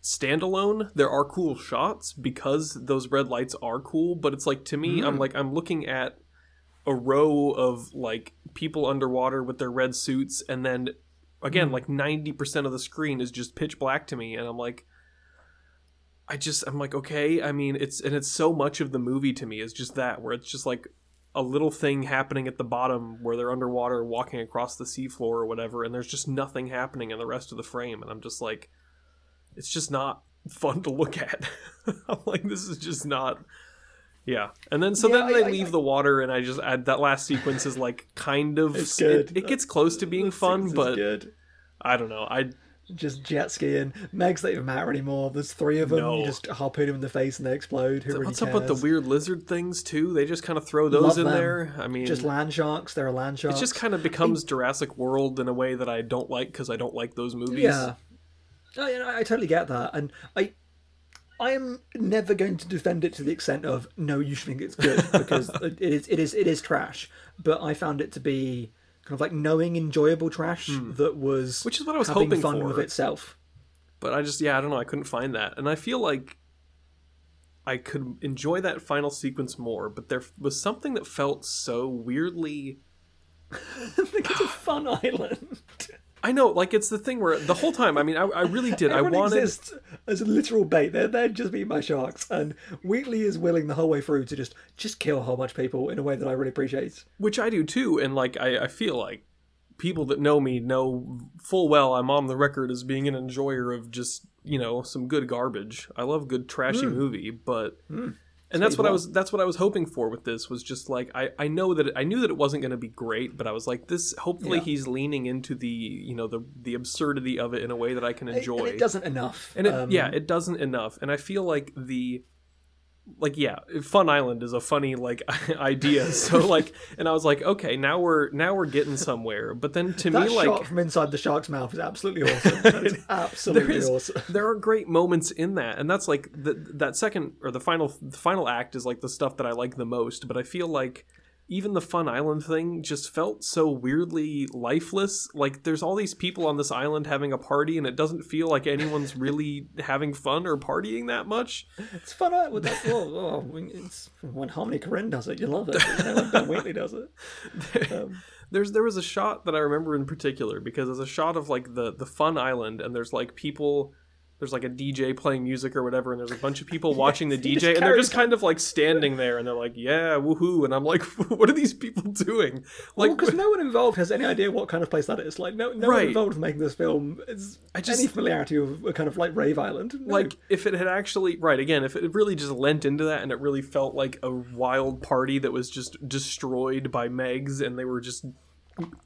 standalone, there are cool shots because those red lights are cool. But it's like to me, Mm. I'm like I'm looking at a row of like people underwater with their red suits, and then again, Mm. like ninety percent of the screen is just pitch black to me, and I'm like. I just I'm like okay I mean it's and it's so much of the movie to me is just that where it's just like a little thing happening at the bottom where they're underwater walking across the seafloor or whatever and there's just nothing happening in the rest of the frame and I'm just like it's just not fun to look at. I'm like this is just not yeah. And then so Yeah, then they I- I- leave the water and I just add that last sequence is like kind of It's it- good. It, gets close to being fun but good. I don't know. I Just jet skiing. Megs don't even matter anymore. There's three of them. No. You just harpoon them in the face and they explode. Who really what's cares? up with the weird lizard things too? They just kind of throw those Love in them. there. I mean Just land sharks. They're a land shark. it just kind of becomes Jurassic World in a way that I don't like because I don't like those movies. Yeah. I, I I totally get that, and I, I am never going to defend it to the extent of no, you should think it's good because it is, it is, it is trash. But I found it to be kind of like knowing, enjoyable trash hmm. that was. Which is what I was hoping fun for. with itself. but I just yeah I don't know I couldn't find that and I feel like I could enjoy that final sequence more but there was something that felt so weirdly I think it's a fun island. I know like it's the thing where the whole time I mean I, I really did. I wanted exists as a literal bait. They're they're just being my sharks, and Wheatley is willing the whole way through to just just kill a whole bunch of people in a way that I really appreciate. which I do too. And like I, I feel like people that know me know full well I'm on the record as being an enjoyer of just you know some good garbage. I love good trashy hmm. movie but hmm. And that's what I was that's what I was hoping for with this was just like I I know that it, I knew that it wasn't going to be great but I was like this hopefully Yeah. he's leaning into the you know the the absurdity of it in a way that I can enjoy And it doesn't enough. and it, Um, yeah it doesn't enough and I feel like the like yeah fun island is a funny like idea so like and i was like okay now we're now we're getting somewhere but then to That me like from inside the shark's mouth is absolutely awesome. That's absolutely there is awesome. there are great moments in that and that's like the, that second or the final the final act is like the stuff that i like the most but i feel like even the fun island thing just felt so weirdly lifeless like there's all these people on this island having a party and it doesn't feel like anyone's really having fun or partying that much It's fun. I, well, that's, well, oh, it's, when Harmony Korine does it, you love it. You know, when Ben Wheatley does it. Um, there's there was a shot that I remember in particular because there's a shot of like the the fun island and there's like people there's like a DJ playing music or whatever and there's a bunch of people watching the DJ and they're just kind of like standing there and they're like yeah woohoo and I'm like what are these people doing like because no one involved has any idea what kind of place that is. Like, no, no one involved in making this film is I just- any familiarity with a kind of like Rave Island. No. like if it had actually right again if it really just lent into that and it really felt like a wild party that was just destroyed by megs and they were just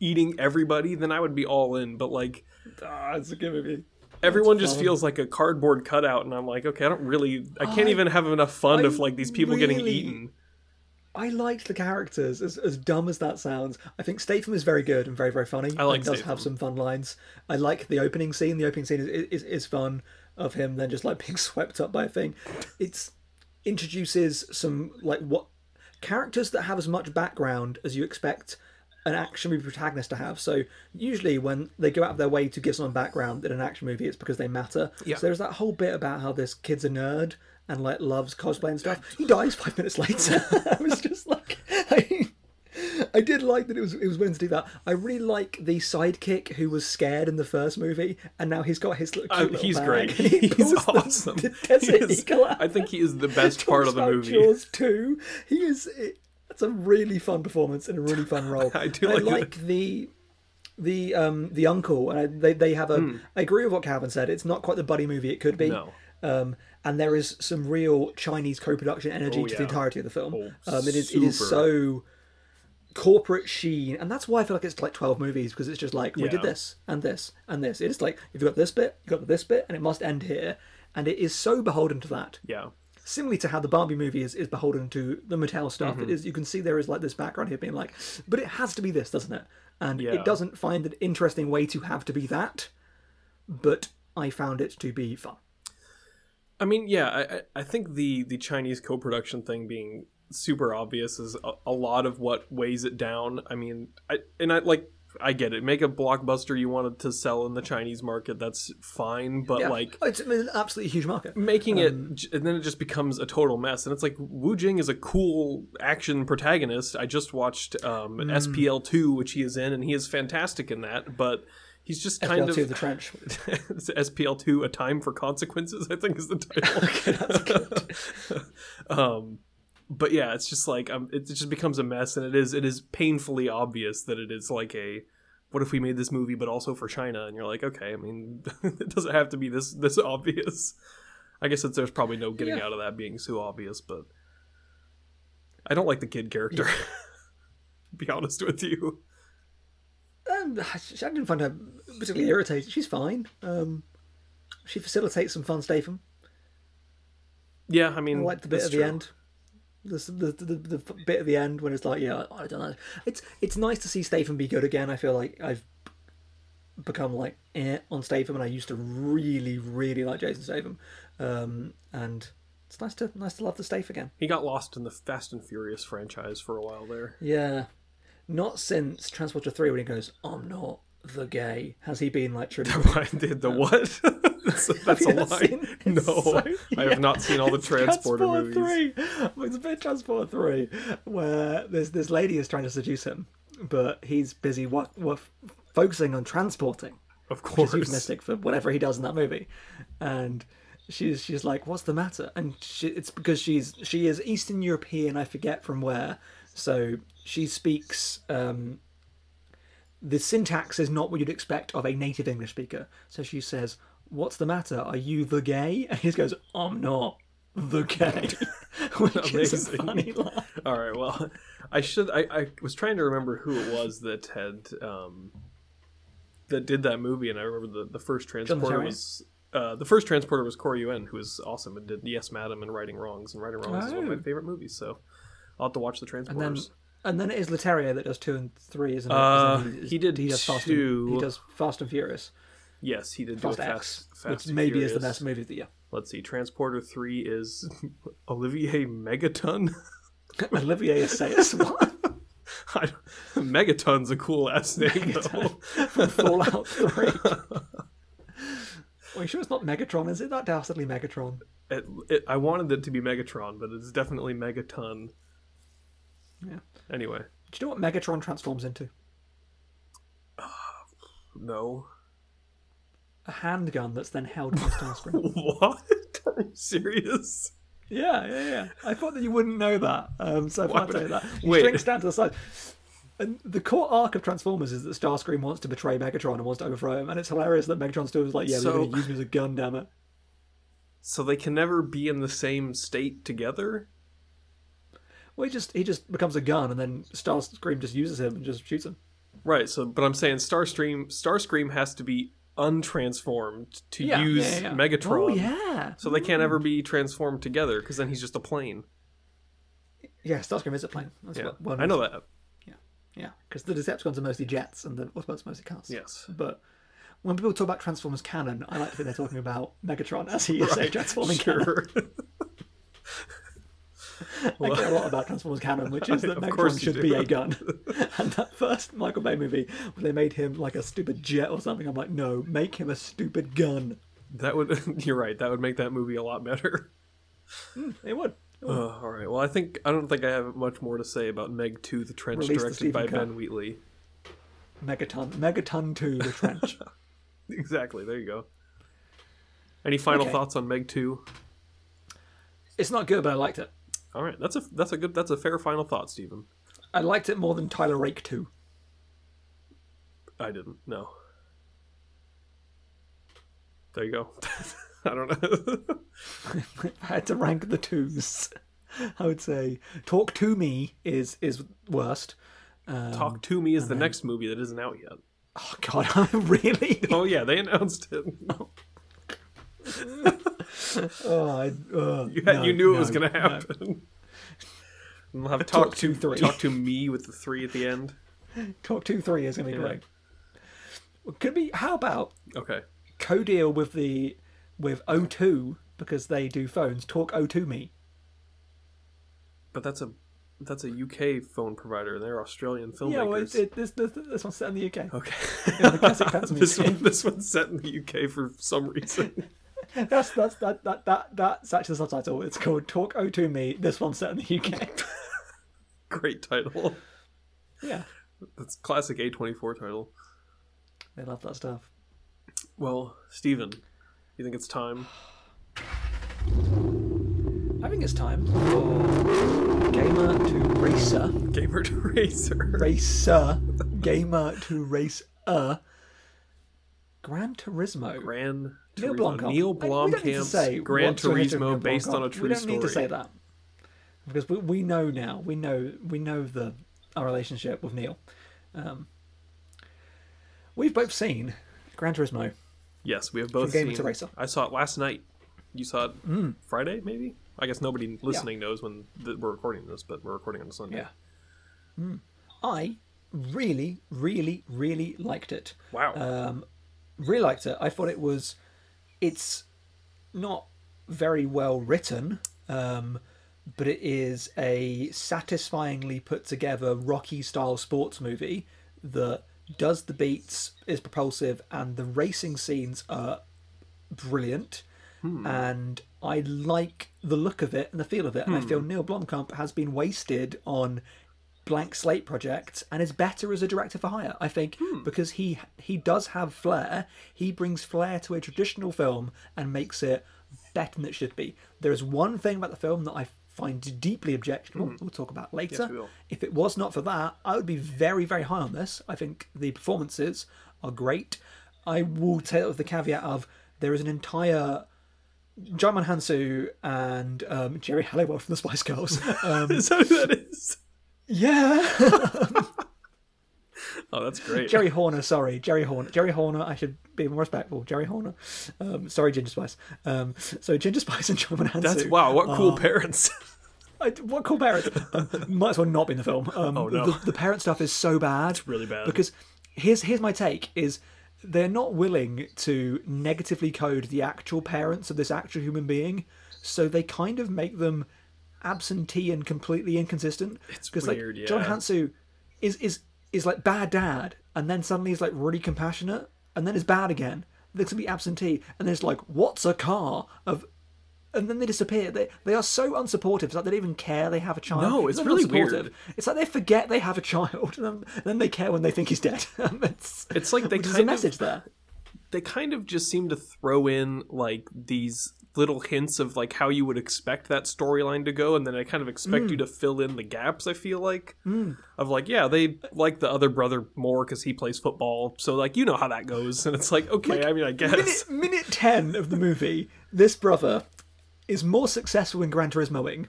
eating everybody then I would be all in but like ah, it's a good movie. Everyone just feels like a cardboard cutout and i'm like okay i don't really i can't even have enough fun I of like these people getting eaten I liked the characters, as, as dumb as that sounds. I think Statham is very good and very, very funny. I like and does have some fun lines. I like the opening scene. The opening scene is, is, is fun of him then just like being swept up by a thing. It's introduces some like what characters that have as much background as you expect an action movie protagonist to have. So usually when they go out of their way to give someone background in an action movie, it's because they matter. Yeah. So there's that whole bit about how this kid's a nerd and like loves cosplay and stuff. He dies five minutes later. I was just like, I, I did like that it was it was willing to do that. I really like the sidekick who was scared in the first movie, and now he's got his little. Oh, cute little he's great he he's pulls the- awesome The, He is- i think he is the best part of the movie Jaws too. He is. It, that's a really fun performance and a really fun role. I do like I like the the um the uncle and I, they they have a. I agree with what Calvin said. It's not quite the buddy movie it could be. No. Um, and there is some real Chinese co-production energy Oh, to yeah. the entirety of the film. Oh, um, it is it is so corporate sheen, and that's why I feel like it's like twelve movies because it's just like we did this and this and this. It's like if you got this bit, you got this bit, and it must end here, and it is so beholden to that yeah similarly to how the Barbie movie is, is beholden to the Mattel stuff. Mm-hmm. It is you can see there is like this background here being like, but it has to be this, doesn't it? And Yeah. it doesn't find an interesting way to have to be that, but I found it to be fun. i mean yeah i I- i think the the chinese co-production thing being super obvious is a, a lot of what weighs it down. I mean, I and I like I get it. Make a blockbuster you wanted to sell in the Chinese market. That's fine, but Yeah. like Oh, it's an absolutely huge market. making Um, it and then it just becomes a total mess and it's like wu jing is a cool action protagonist i just watched um, Mm. spl2 which he is in and he is fantastic in that but he's just kind FPL2 of the trench. Spl2 a time for consequences i think is the title um but yeah it's just like um, it just becomes a mess and it is it is painfully obvious that it is like a what if we made this movie but also for china and you're like okay i mean it doesn't have to be this this obvious i guess it's, there's probably no getting Yeah. out of that being so obvious but i don't like the kid character to be honest with you Um, I didn't find her particularly irritating. She's fine. Um, she facilitates some fun Statham. yeah i mean I like the bit at the true. end. The, the, the, the, bit at the end when it's like, yeah, I don't know. It's it's nice to see Statham be good again. I feel like I've become like eh on Statham, and I used to really, really like Jason Statham. Um, and it's nice to nice to love the Statham again. he got lost in the fast and furious franchise for a while there Yeah, not since Transporter Three when he goes, "I'm not the gay." Has he been like truly? The what? that's that's a lie. No, so- I have not seen all the Transporter movies. Three. Well, it's a bit Transporter Three, where there's this lady is trying to seduce him, but he's busy what, what focusing on transporting. Of Which course. euphemistic for whatever he does in that movie, and she's she's like, "What's the matter?" And she, it's because she's she is Eastern European. I forget from where. So she speaks. Um, the syntax is not what you'd expect of a native English speaker. So she says, "What's the matter? Are you the gay?" And he goes, "I'm not the gay," which is a funny line. All right. Well, I should. I, I was trying to remember who it was that had um, that did that movie, and I remember the the first transporter was. Uh, the first transporter was Corey Yuen, who was awesome and did Yes, Madam and Righting Wrongs, and Righting Wrongs is one of my Oh. favorite movies. So I'll have to watch the And then, transporters. and then it is Leterrier that does two and three, isn't it? Uh, then he did He does Fast and, he does Fast and Furious. Yes, he did do Fast a X, Fast, Fast which maybe is the best movie of the year. Let's see. Transporter three is Olivier Megaton. Olivier Assayas, what? I- Megaton's a cool ass name though. Fallout 3. Are you sure it's not Megatron? Is it that dastardly Megatron? It, it, I wanted it to be Megatron, but it's definitely Megaton. Yeah. Anyway, Do you know what Megatron transforms into? no. A handgun that's then held by Starscream. What? Are you serious? yeah, yeah, yeah. I thought that you wouldn't know that. Um, so I thought I'd tell you that. He Wait. shrinks down to the side. And the core arc of Transformers is that Starscream wants to betray Megatron and wants to overthrow him, and it's hilarious that Megatron still is like, "Yeah, So- they're going to use me as a gun, damn it." So they can never be in the same state together? Well, he just he just becomes a gun, and then Starscream just uses him and just shoots him. Right. So, but I'm saying Starstream, Starscream has to be untransformed to use Megatron. Oh yeah. So they can't ever mm. be transformed together because then he's just a plane. Yeah, Starscream is a plane. That's Yeah, what, one I know that. Yeah, yeah. because the Decepticons are mostly jets and the Autobots are mostly cars. Yes. But when people talk about Transformers canon, I like to think they're talking about Megatron as he is a transforming canon. I care a lot about Transformers canon, which is that Megatron should do. be a gun. and that first Michael Bay movie, when they made him like a stupid jet or something, I'm like, no, make him a stupid gun. that would. You're right. That would make that movie a lot better. It would. Uh, all right. Well, I think I don't think I have much more to say about Meg Two: The Trench, Release directed by. Ben Wheatley. Megaton. Megaton 2, The Trench. Exactly. There you go. Any final Okay. thoughts on Meg Two? it's not good, but I liked it. All right. That's a that's a good that's a fair final thought, Stephen. I liked it more than Tyler Rake two. I didn't. No. There you go. I don't know. I had to rank the twos, I would say Talk to Me is is worst. Um, Talk to Me is the next movie that isn't out yet. Oh God, really. Oh yeah, they announced it. Oh, I, uh, You, had, no, you knew it was going to happen. And we'll have Talk talk, to three. talk to me with the three at the end. Talk two three is going to be Yeah. great. Well, Could be. How about Okay. co-deal with the with O2 because they do phones. Talk O2 Me. But that's a that's a UK phone provider, and they're Australian filmmakers. Yeah, well, it, it, this, this this one's set in the UK. okay. the this one, this one's set in the UK for some reason. That's that's that that that that's actually the subtitle. It's called Talk O to Me. This one's set in the UK. Great title. yeah, That's classic A24 title. they love that stuff. Well, Steven, you think it's time? I think it's time for gamer to racer, Gamer to Racer. racer, gamer to race a Gran Turismo. Gran Neill Blomkamp. Neill we don't need to Blomkamp's say Gran what's your history with Turismo based on a true We don't story. need to say that because we, we know now. We know we know the our relationship with Neill. Um, we've both seen Gran Turismo. Yes, we have both Gamer seen. Racer. I saw it last night. You saw it Mm. Friday, maybe. I guess nobody listening knows when th- we're recording this, but we're recording on Sunday. Yeah. I really, really, really liked it. Wow. Um, really liked it. I thought it was. It's not very well written, um, but it is a satisfyingly put together Rocky style sports movie that does the beats, is propulsive, and the racing scenes are brilliant. And I like the look of it and the feel of it. And I feel Neill Blomkamp has been wasted on blank slate project and is better as a director for hire. I think because he he does have flair. He brings flair to a traditional film and makes it better than it should be. There is one thing about the film that I find deeply objectionable. We'll talk about later. Yes. If it was not for that, I would be very very high on this. I think the performances are great. I will tell it with the caveat of there is an entire Djimon Hounsou and um, Geri Halliwell from the Spice Girls. Um, Is that who that is? Yeah. Oh, that's great. Geri Horner, sorry, Geri Horner. Geri Horner, I should be more respectful. Geri Horner. Um, sorry, Ginger Spice. Um, so Ginger Spice and Djimon Hounsou. That's wow. What cool are- parents. I, what cool parents? Um, might as well not be in the film. Um, Oh, no. the, the parent stuff is so bad. really bad. Because here's here's my take: is they're not willing to negatively code the actual parents of this actual human being, so they kind of make them absentee and completely inconsistent. It's because weird, like John yeah. Hounsou is is is like bad dad, and then suddenly he's like really compassionate, and then is bad again. There's gonna be absentee, and then it's like, what's a car of and then they disappear. They they are so unsupportive. It's like they don't even care they have a child. No, it's really weird. It's like they forget they have a child, and then, and then they care when they think he's dead. it's, It's like they is a kind of- message there. They kind of just seem to throw in like these little hints of like how you would expect that storyline to go and then i kind of expect you Mm. to fill in the gaps i feel like of like yeah they like the other brother more because he plays football so like you know how that goes and it's like okay i mean i guess. Minute, minute ten of the movie, this brother is more successful in Gran Turismoing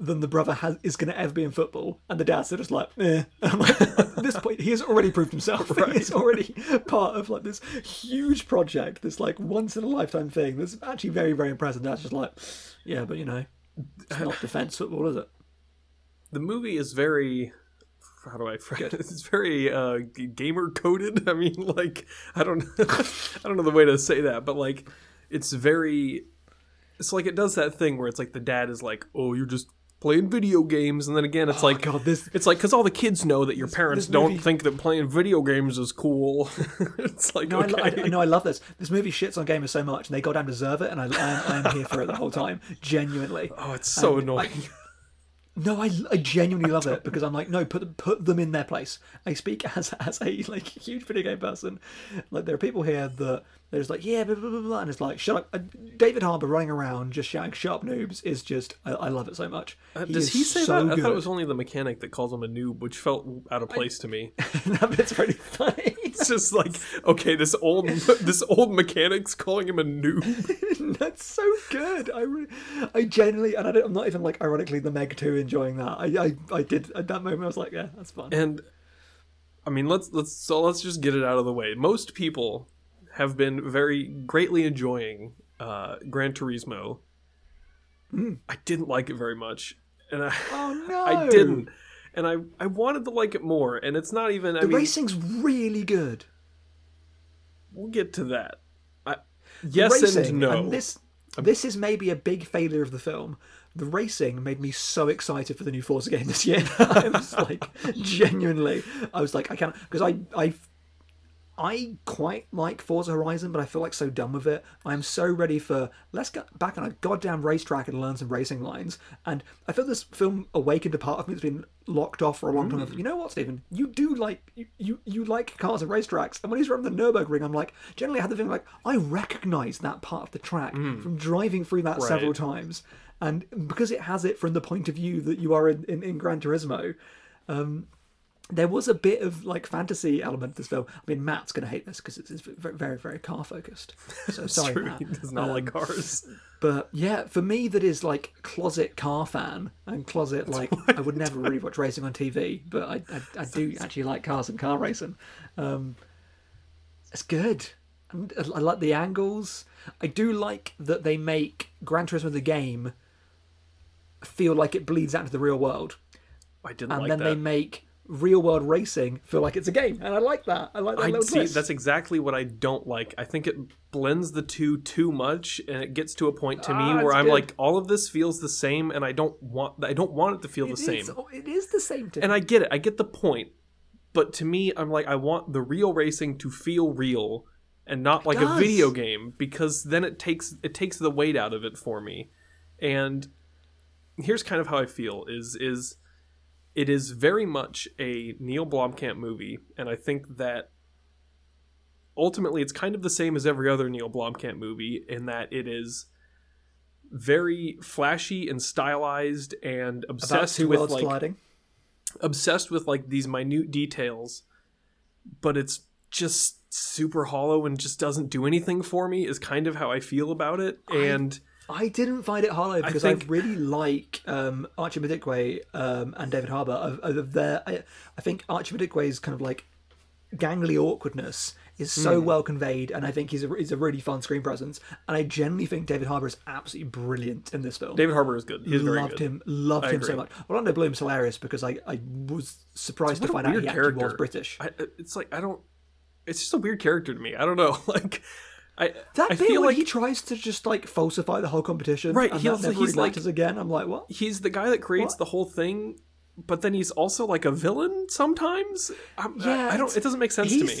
than the brother has, is going to ever be in football, and the dad's are just like, eh. Like, at this point, he has already proved himself. He's already part of like this huge project, this like once in a lifetime thing. That's actually very, very impressive. Dad's just like, yeah, but you know, it's not defense football, is it? the movie is very how do I phrase it? It's very uh, gamer coded. I mean, like I don't, I don't know the way to say that, but like it's very, it's like it does that thing where it's like the dad is like, "Oh, you're just playing video games," and then again, it's like, oh, God, this- it's like because all the kids know that your parents this don't movie- think that playing video games is cool. it's like No, I, okay, I, no, I love this. This movie shits on gamers so much, and they goddamn deserve it. And I, I, am, I am here for it the whole time, genuinely. oh, it's so And I- annoying. No, I, I genuinely love it because I'm like, no, put put them in their place. I speak as as a like huge video game person. Like there are people here that they're just like, yeah, blah blah blah, blah and it's like, shut up. Uh, David Harbour running around just shouting, "Shut up, noobs!" is just I, I love it so much. Uh, Does he say so that? I thought it was only the mechanic that calls him a noob, which felt out of place to me. that bit's pretty funny. It's just like, okay, this old this old mechanic's calling him a noob. That's so good. I, re- I genuinely, and I don't, I'm not even like ironically the Meg two enjoying that. I, I, I did at that moment. I was like, yeah, that's fun. And I mean, let's let's so let's just get it out of the way. Most people have been very greatly enjoying uh, Gran Turismo. I didn't like it very much, and I Oh no! I didn't, and I I wanted to like it more. And it's not even. I The mean, racing's really good. we'll get to that. I, yes racing, and no. this this is maybe a big failure of the film. The racing made me so excited for the new Forza game this year. I was like, genuinely, I was like, I can't because I I I quite like Forza Horizon, but I feel like so done with it. I am so ready for let's get back on a goddamn racetrack and learn some racing lines. And I feel this film awakened a part of me that's been locked off for a long time. Of, you know what, Stephen? You do like you, you you like cars and racetracks. And when he's running the Nurburgring, I'm like, generally I had the feeling like I recognise that part of the track mm. from driving through that several times. And because it has it from the point of view that you are in, in, in Gran Turismo, um, there was a bit of like fantasy element to this film. I mean, Matt's going to hate this because it's, it's very, very, car focused. So sorry, True, Matt. he does not like cars. But yeah, for me, that is like closet car fan and closet like I would never really watch racing on TV, but I I, I do actually like cars and car racing. Um, it's good. I I like the angles. I do like that they make Gran Turismo the game feel like it bleeds out into the real world I didn't and like then that. they make real world racing feel like it's a game, and I like that. I like that I little see. twist. That's exactly what I don't like. I think it blends the two too much, and it gets to a point to Ah, me where I'm good. like, all of this feels the same, and I don't want. I don't want it to feel the It same. is- oh, it is the same. To And I get it. I get the point. But to me, I'm like, I want the real racing to feel real, and not like a video game, because then it takes it takes the weight out of it for me. And here's kind of how I feel: is is it is very much a Neill Blomkamp movie, and I think that ultimately it's kind of the same as every other Neill Blomkamp movie in that it is very flashy and stylized and obsessed with worlds like colliding. obsessed with like these minute details but it's just super hollow and just doesn't do anything for me is kind of how I feel about it and I didn't find it hollow because I, think- really like um, Archie Madekwe um, and David Harbour. Of, of their, I, I think Archie Madekwe's kind of like gangly awkwardness is so Hmm. well conveyed, and I think he's a, he's a really fun screen presence. And I genuinely think David Harbour is absolutely brilliant in this film. David Harbour is good. He's loved good. him, loved I him so agree. much. Orlando Bloom's hilarious because I, I was surprised to find out he actually was. British. I, it's like I don't it's just a weird character to me. I don't know. Like I That I bit feel when like he tries to just like falsify the whole competition, Right, And he also- never he's like- again. I'm like, what? he's the guy that creates What? the whole thing, but then he's also like a villain sometimes. I'm, Yeah, I, I don't. It doesn't make sense to me.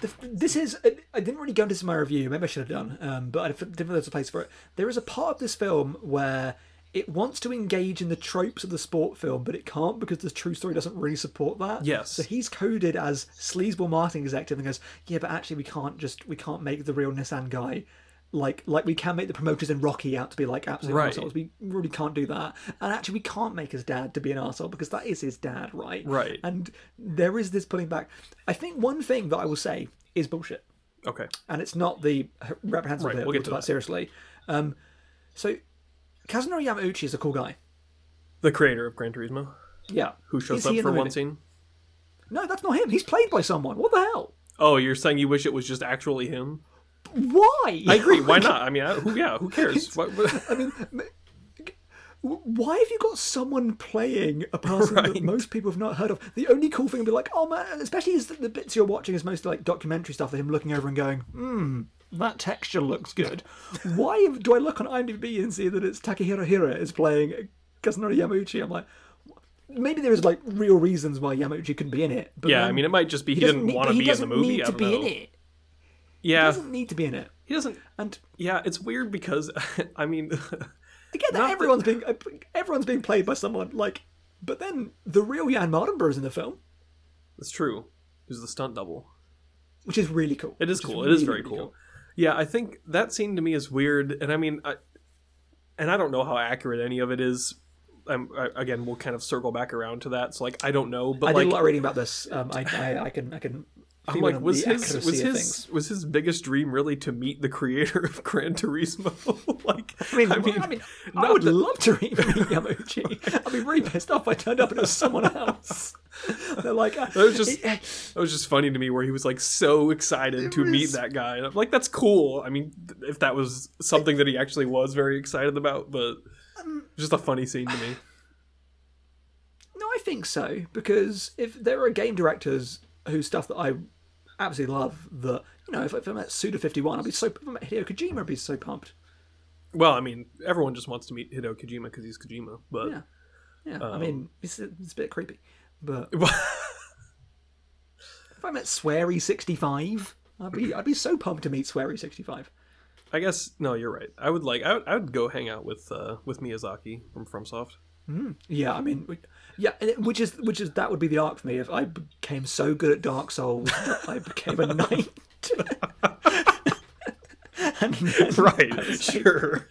The, this is. I didn't really go into this in my review. Maybe I should have done, um, but I didn't think there's a place for it. There is a part of this film where it wants to engage in the tropes of the sport film, but it can't because the true story doesn't really support that. Yes. So he's coded as sleazeball marketing executive and goes, yeah, but actually we can't just we can't make the real Nissan guy. Like, like we can make the promoters in Rocky out to be like absolute Right. assholes. We really can't do that. And actually, we can't make his dad to be an asshole because that is his dad, right? Right. And there is this pulling back. I think one thing that I will say is bullshit, Okay. and it's not the reprehensible Right, bit. we'll get to that. seriously. Um, so Kazunori Yamauchi is a cool guy. The creator of Gran Turismo, Yeah. who shows Is up for one movie? scene. No, that's not him. He's played by someone. What the hell? Oh, you're saying you wish it was just actually him? Why? I agree. Why not? I mean, I, who? Yeah, who cares? What- I mean, why have you got someone playing a person that most people have not heard of? The only cool thing would be like, oh man, especially is that the bits you're watching is mostly like documentary stuff of him looking over and going, hmm, that texture looks good. Why do I look on IMDb and see that it's Takehiro Hira is playing Kazunori Yamauchi? I'm like, maybe there is like real reasons why Yamauchi couldn't be in it. But yeah, I mean, it might just be he, doesn't didn't want to be in the doesn't movie. Need to be know. in it. He Yeah, doesn't need to be in it. he doesn't. And Yeah, it's weird because I mean, I get that everyone's being uh, everyone's being played by someone like, but then the real Jan Mardenborough is in the film, That's true. Who's the stunt double? which is really cool. It is Which cool. It is really, very really cool. Yeah, I think that scene to me is weird, and I mean, I, and I don't know how accurate any of it is. I'm, I, again, we'll kind of circle back around to that. So, like, I don't know, but I like, did a lot of reading about this. Um, I, I, I can I can. I'm like, was his was his was his biggest dream really to meet the creator of Gran Turismo? like, I mean, I mean, I, not would that- love to read Yamauchi. I'd be really pissed off if I turned up and it was someone else. They're like, uh, That was just eh, that was just funny to me where he was like so excited to meet that guy. And I'm like, that's cool. I mean, if that was something that he actually was very excited about, but Um, just a funny scene to me. No, I think so because if there are game directors whose stuff that I absolutely love, that you know, if, if I met Suda Fifty One, I'd be so. If I met Hideo Kojima, I'd be so pumped. Well, I mean, everyone just wants to meet Hideo Kojima because he's Kojima, but Yeah. Yeah, Um, I mean, it's, it's a bit creepy. But if I met SWERY65, I'd be, I'd be so pumped to meet SWERY65. I guess no, you're right. I would like I would, I would go hang out with uh, with Miyazaki from FromSoft. Yeah, I mean, yeah, which is which is that would be the arc for me if I became so good at Dark Souls that I became a knight. and then Right, sure.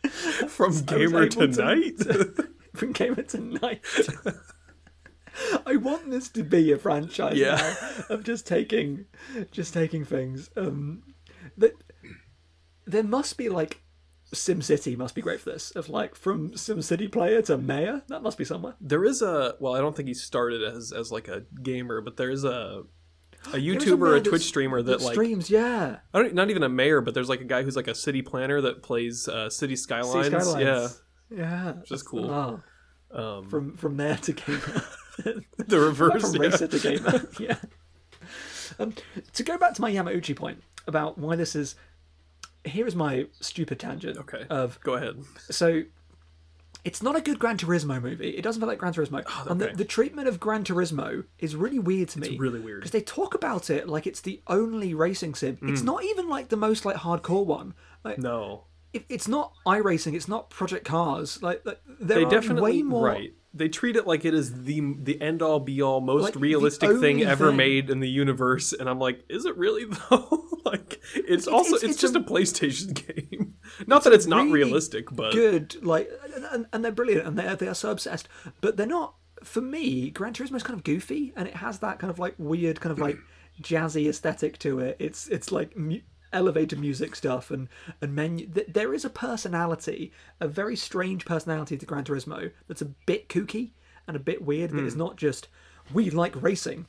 From gamer to to- night. from gamer to knight. I want this to be a franchise Yeah. now of just taking, just taking things. Um, that there must be like SimCity must be great for this. Of like from SimCity player to mayor, that must be somewhere. there is a well, I don't think he started as as like a gamer, but there's a a YouTuber, mayor a Twitch streamer that like streams. Yeah, I don't not even a mayor, but there's like a guy who's like a city planner that plays uh, City Skylines. Skylines. yeah, is cool. Oh, um, from from there to gamer. the reverse. from yeah. racer to gamer. yeah. Um, to go back to my Yamauchi point about why this is, here is my stupid tangent. Okay. Of Go ahead. so, it's not a good Gran Turismo movie. It doesn't feel like Gran Turismo, and the, okay. the treatment of Gran Turismo is really weird to me. really weird. because they talk about it like it's the only racing sim. It's Mm. not even like the most like hardcore one. Like No, it, it's not iRacing. It's not Project Cars. Like, like there they are definitely way more. right. They treat it like it is the the end all be all most Like, realistic thing ever thing. made in the universe, and I'm like, is it really though? like, it's, also it's- it's, it's just a- a, PlayStation game. Not that it's not really realistic, but good like and- and, and they're brilliant and they're, they are so obsessed but they're not for me gran turismo is kind of goofy and it has that kind of like weird kind of like jazzy aesthetic to it it's it's like mu- elevator music stuff and and menu there is a personality a very strange personality to gran turismo that's a bit kooky and a bit weird that is hmm. not just we like racing.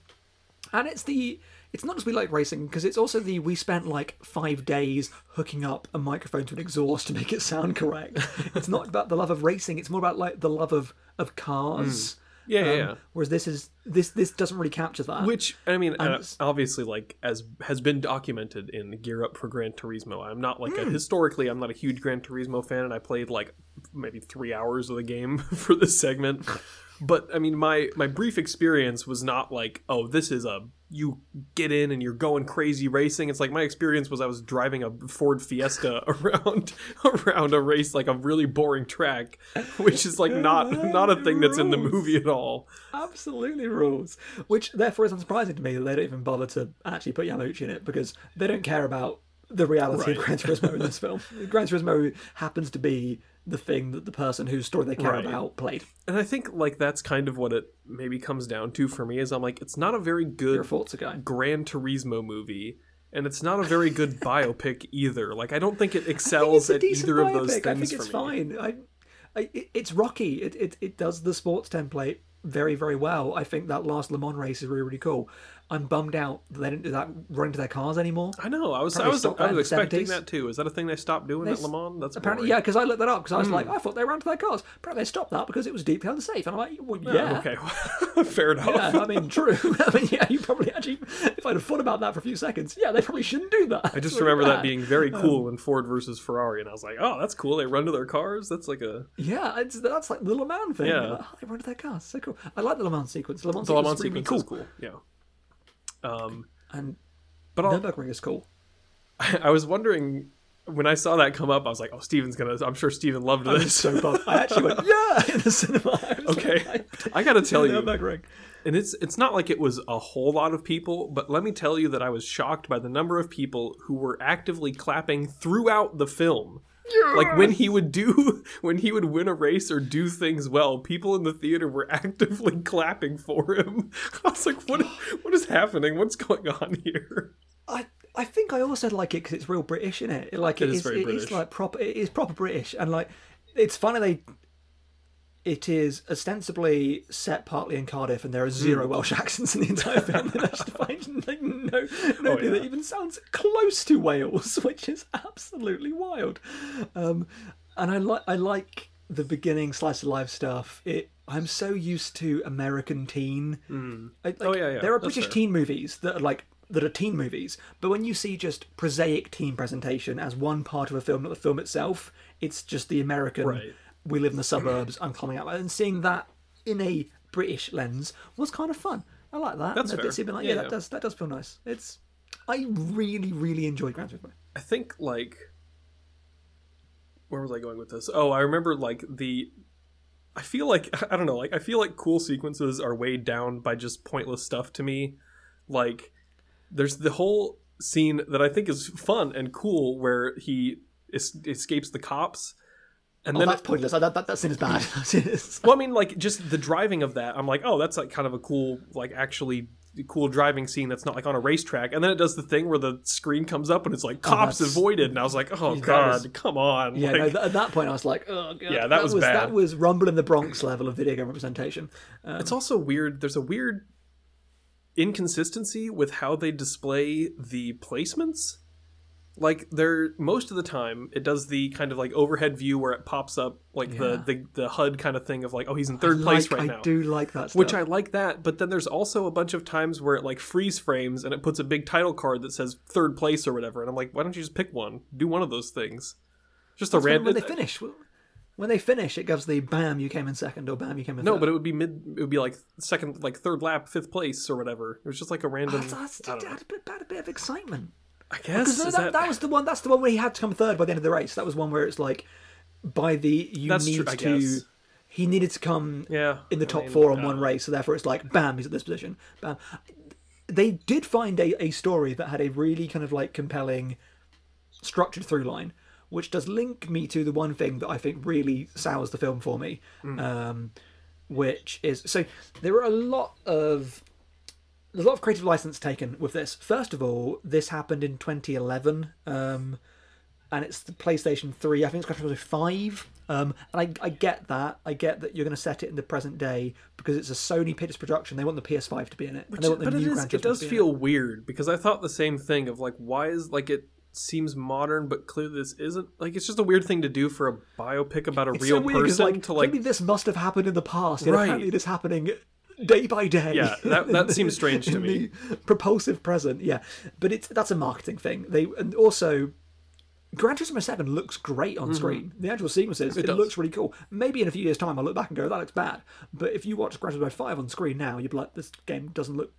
And it's the it's not just we like racing because it's also the we spent like five days hooking up a microphone to an exhaust to make it sound correct. It's not about the love of racing it's more about like the love of of cars. Yeah, yeah, Um, yeah. whereas this is this this doesn't really capture that Which I mean, uh, obviously, like as has been documented in Gear Up for Gran Turismo. I'm not like Hmm. a historically, I'm not a huge Gran Turismo fan, and I played like maybe three hours of the game for this segment. But I mean, my my brief experience was not like, oh, this is a you get in and you're going crazy racing. It's like my experience was I was driving a Ford Fiesta around around a race like a really boring track, which is like not not a thing that's in the movie at all. absolutely rules which therefore is unsurprising to me that they don't even bother to actually put Yamauchi in it because they don't care about the reality of Right. Gran Turismo in this film. Gran Turismo happens to be the thing that the person whose story they care Right. about played. And I think like that's kind of what it maybe comes down to for me is I'm like it's not a very good Forza guy. Gran Turismo movie and it's not a very good biopic either. Like I don't think it excels a at either of those biopic. I things think it's for me. fine. I, I, it's rocky. It, it it does the sports template very very well. I think that last Le Mans race is really really cool. I'm bummed out that they didn't do that run into their cars anymore. I know. I was I was I was expecting 70s. that too. Is that a thing they stopped doing at Le Mans? That's Apparently, boring. yeah, because I looked that up because I was Hmm. like, I thought they ran to their cars. Apparently, they stopped that because it was deeply unsafe. And I'm like, well, yeah. Okay. Fair enough. Yeah, I mean, true. I mean, yeah, you probably actually, if I'd have thought about that for a few seconds, yeah, they probably shouldn't do that. I just remember that being very cool in Ford versus Ferrari, and I was like, "Oh, that's cool." They run to their cars. That's like a Yeah, it's, that's like the Le Mans thing. Yeah. Like, oh, they run to their cars. So cool. I like the Le Mans sequence. The Le Mans the Le sequence Mans is really sequence cool. is cool. Yeah. Um, And but I'll, Nürburgring is cool. I was wondering when I saw that come up, I was like, "Oh, Steven's gonna." I'm sure Steven loved I this. so bummed. I actually went, yeah, in the cinema. I Okay, like, I gotta tell you, Nürburgring. and it's it's not like it was a whole lot of people, but let me tell you that I was shocked by the number of people who were actively clapping throughout the film. Like when he would do when he would win a race or do things well, people in the theater were actively clapping for him. I was like, "What? What is happening? What's going on here?" I I think I also like it because it's real British in it. Like It it is is, very it is British. like proper. It is proper British, and like it's funny they. It is ostensibly set partly in Cardiff, and there are zero Hmm. Welsh accents in the entire film. And I just find like, no nobody Oh, yeah. that even sounds close to Wales, which is absolutely wild. Um, and I like I like the beginning slice of life stuff. It I'm so used to American teen. I- like, Oh, yeah, yeah, There are that's British fair. teen movies that are like that are teen movies. But when you see just prosaic teen presentation as one part of a film, not the film itself, it's just the American. Right. We live in the suburbs. I'm climbing out, and seeing that in a British lens was kind of fun. I like that. That's and fair. It's been like, yeah, Yeah. that does that does feel nice. It's I really really enjoyed Gran Turismo. I think like where was I going with this? Oh, I remember like the I feel like I don't know, like I feel like cool sequences are weighed down by just pointless stuff to me. Like there's the whole scene that I think is fun and cool where he es- escapes the cops and Oh, then that's pointless. That, that, that scene is bad. That well, I mean, like just the driving of that. I'm like, oh, that's like kind of a cool, like actually cool driving scene. That's not like on a racetrack. And then it does the thing where the screen comes up and it's like cops Oh, avoided, and I was like, oh god, was- come on. yeah, like, no, th- at that point I was like, oh god. Yeah, that was was bad. that was Rumble in the Bronx level of video game representation. Um, it's also weird. There's a weird inconsistency with how they display the placements. Like they're most of the time, it does the kind of like overhead view where it pops up like Yeah. the, the the HUD kind of thing of like, oh, he's in third place right I now. I do like that stuff. which I like that, but then there's also a bunch of times where it like freeze frames and it puts a big title card that says third place or whatever, and I'm like, why don't you just pick one? Do one of those things. Just a random. when they finish. When they finish, it gives the bam you came in second or bam you came in no, third. but it would be mid. It would be like second, like third lap, fifth place or whatever. It was just like a random. that's, that's, I, don't know. add a bit, add a bit of excitement. I guess Because that, that, that was the one. That's the one where he had to come third by the end of the race. That was one where it's like, by the you That's need true, I to. He needed to come yeah in the I top mean, four on uh, one race, so therefore it's like, bam, he's at this position. Bam. They did find a, a story that had a really kind of like compelling, structured through line, which does link me to the one thing that I think really sours the film for me, um, which is so there are a lot of there's a lot of creative license taken with this. First of all, this happened in 2011, um, and it's the PlayStation 3. I think it's Gran Turismo 5. Um, and I, I get that. I get that you're going to set it in the present day because it's a Sony Pictures production. They want the PS5 to be in it. and they want the but it, is, it does to be feel weird because I thought the same thing of like, why is like it seems modern, but clearly this isn't. Like, it's just a weird thing to do for a biopic about a It's real so weird person like, to like. this must have happened in the past. Right. apparently it is happening day by day. Yeah, that- that seems strange to me. Propulsive present, yeah, but it's that's a marketing thing. They and also. Gran Turismo 7 looks great on screen. The actual sequences, it, Mm-hmm. looks really cool. Maybe in a few years' time, I'll look back and go, that looks bad. But if you watch Gran Turismo 5 on screen now, you'd be like, this game doesn't look.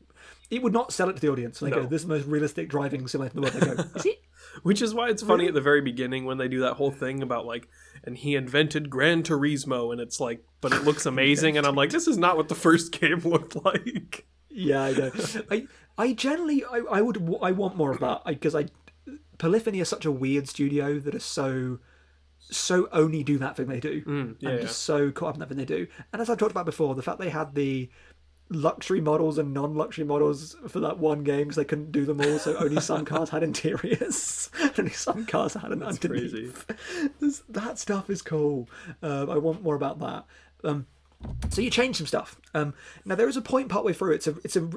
It would not sell it to the audience. And they No. go, this is the most realistic driving simulator in the world. They go, is it? Which is why it's funny at the very beginning when they do that whole thing about like, and he invented Gran Turismo, and it's like, but it looks amazing, and I'm like, this is not what the first game looked like. Yeah, I know. I I generally I, I would I want more of that because I, Polyphony is such a weird studio that is so so only do that thing they do Mm, yeah, and yeah. just so caught up in that thing they do. And as I've talked about before, the fact they had the luxury models and non-luxury models for that one game because they couldn't do them all, so only some cars had interiors, only some cars had an That's underneath. This- that stuff is cool. Um, I want more about that. Um, so you change some stuff. Um, now there is a point partway through. It's a it's a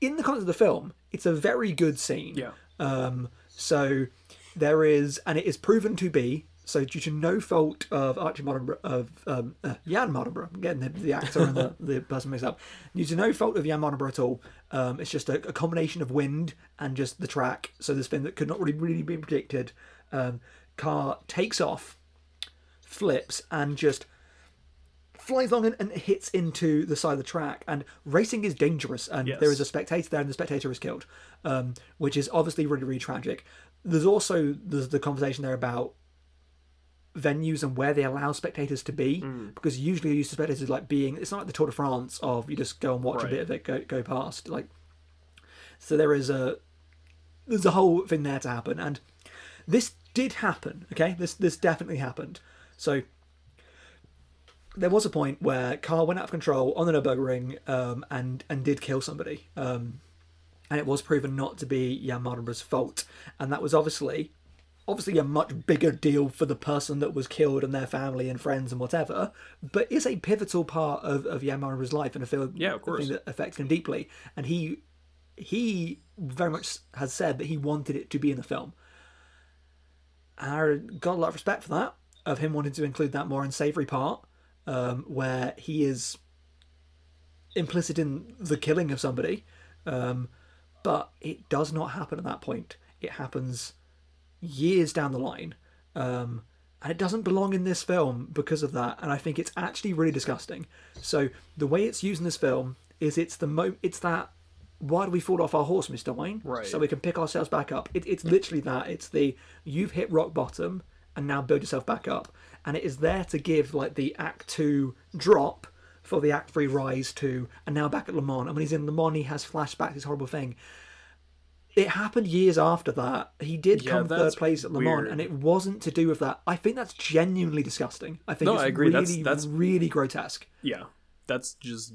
in the context of the film. It's a very good scene. Yeah. Um, so there is, and it is proven to be. So due to no fault of Archie Mardenborough, of um, uh, Jan Mardenborough, I'm getting the, the actor and the, the person mixed up. Due to no fault of Jan Mardenborough at all, um, it's just a, a combination of wind and just the track. So this thing that could not really really be predicted. Um, car takes off, flips, and just flies along and, and hits into the side of the track. And racing is dangerous, and Yes. there is a spectator there, and the spectator is killed, um, which is obviously really, really tragic. There's also there's the conversation there about venues and where they allow spectators to be, because usually you're used to spectators like being. It's not like the Tour de France of you just go and watch a bit of it go go past. Like, so there is a there's a whole thing there to happen, and this did happen. Okay, this this definitely happened. So there was a point where car went out of control on the Nurburgring um, and and did kill somebody, um, and it was proven not to be Jan Mardenborough's fault, and that was obviously obviously a much bigger deal for the person that was killed and their family and friends and whatever, but is a pivotal part of, of Jan life and a film Yeah, of course. that affects him deeply, and he he very much has said that he wanted it to be in the film. I got a lot of respect for that, of him wanting to include that more unsavory part, um, where he is implicit in the killing of somebody. Um, but it does not happen at that point. It happens years down the line. Um, and it doesn't belong in this film because of that. And I think it's actually really disgusting. So the way it's used in this film is it's the mo it's that why do we fall off our horse, Mr. Wayne? Right. So we can pick ourselves back up. It, it's literally that. It's the you've hit rock bottom and now build yourself back up. And it is there to give like the act two drop for the act three rise to and now back at Le Mans. And when he's in Le Mans he has flashbacks, this horrible thing. It happened years after that. He did Yeah, come third place at Le Mans, weird. and it wasn't to do with that. I think that's genuinely disgusting. I think No, it's I agree. really, That's- that's- really grotesque. Yeah, that's just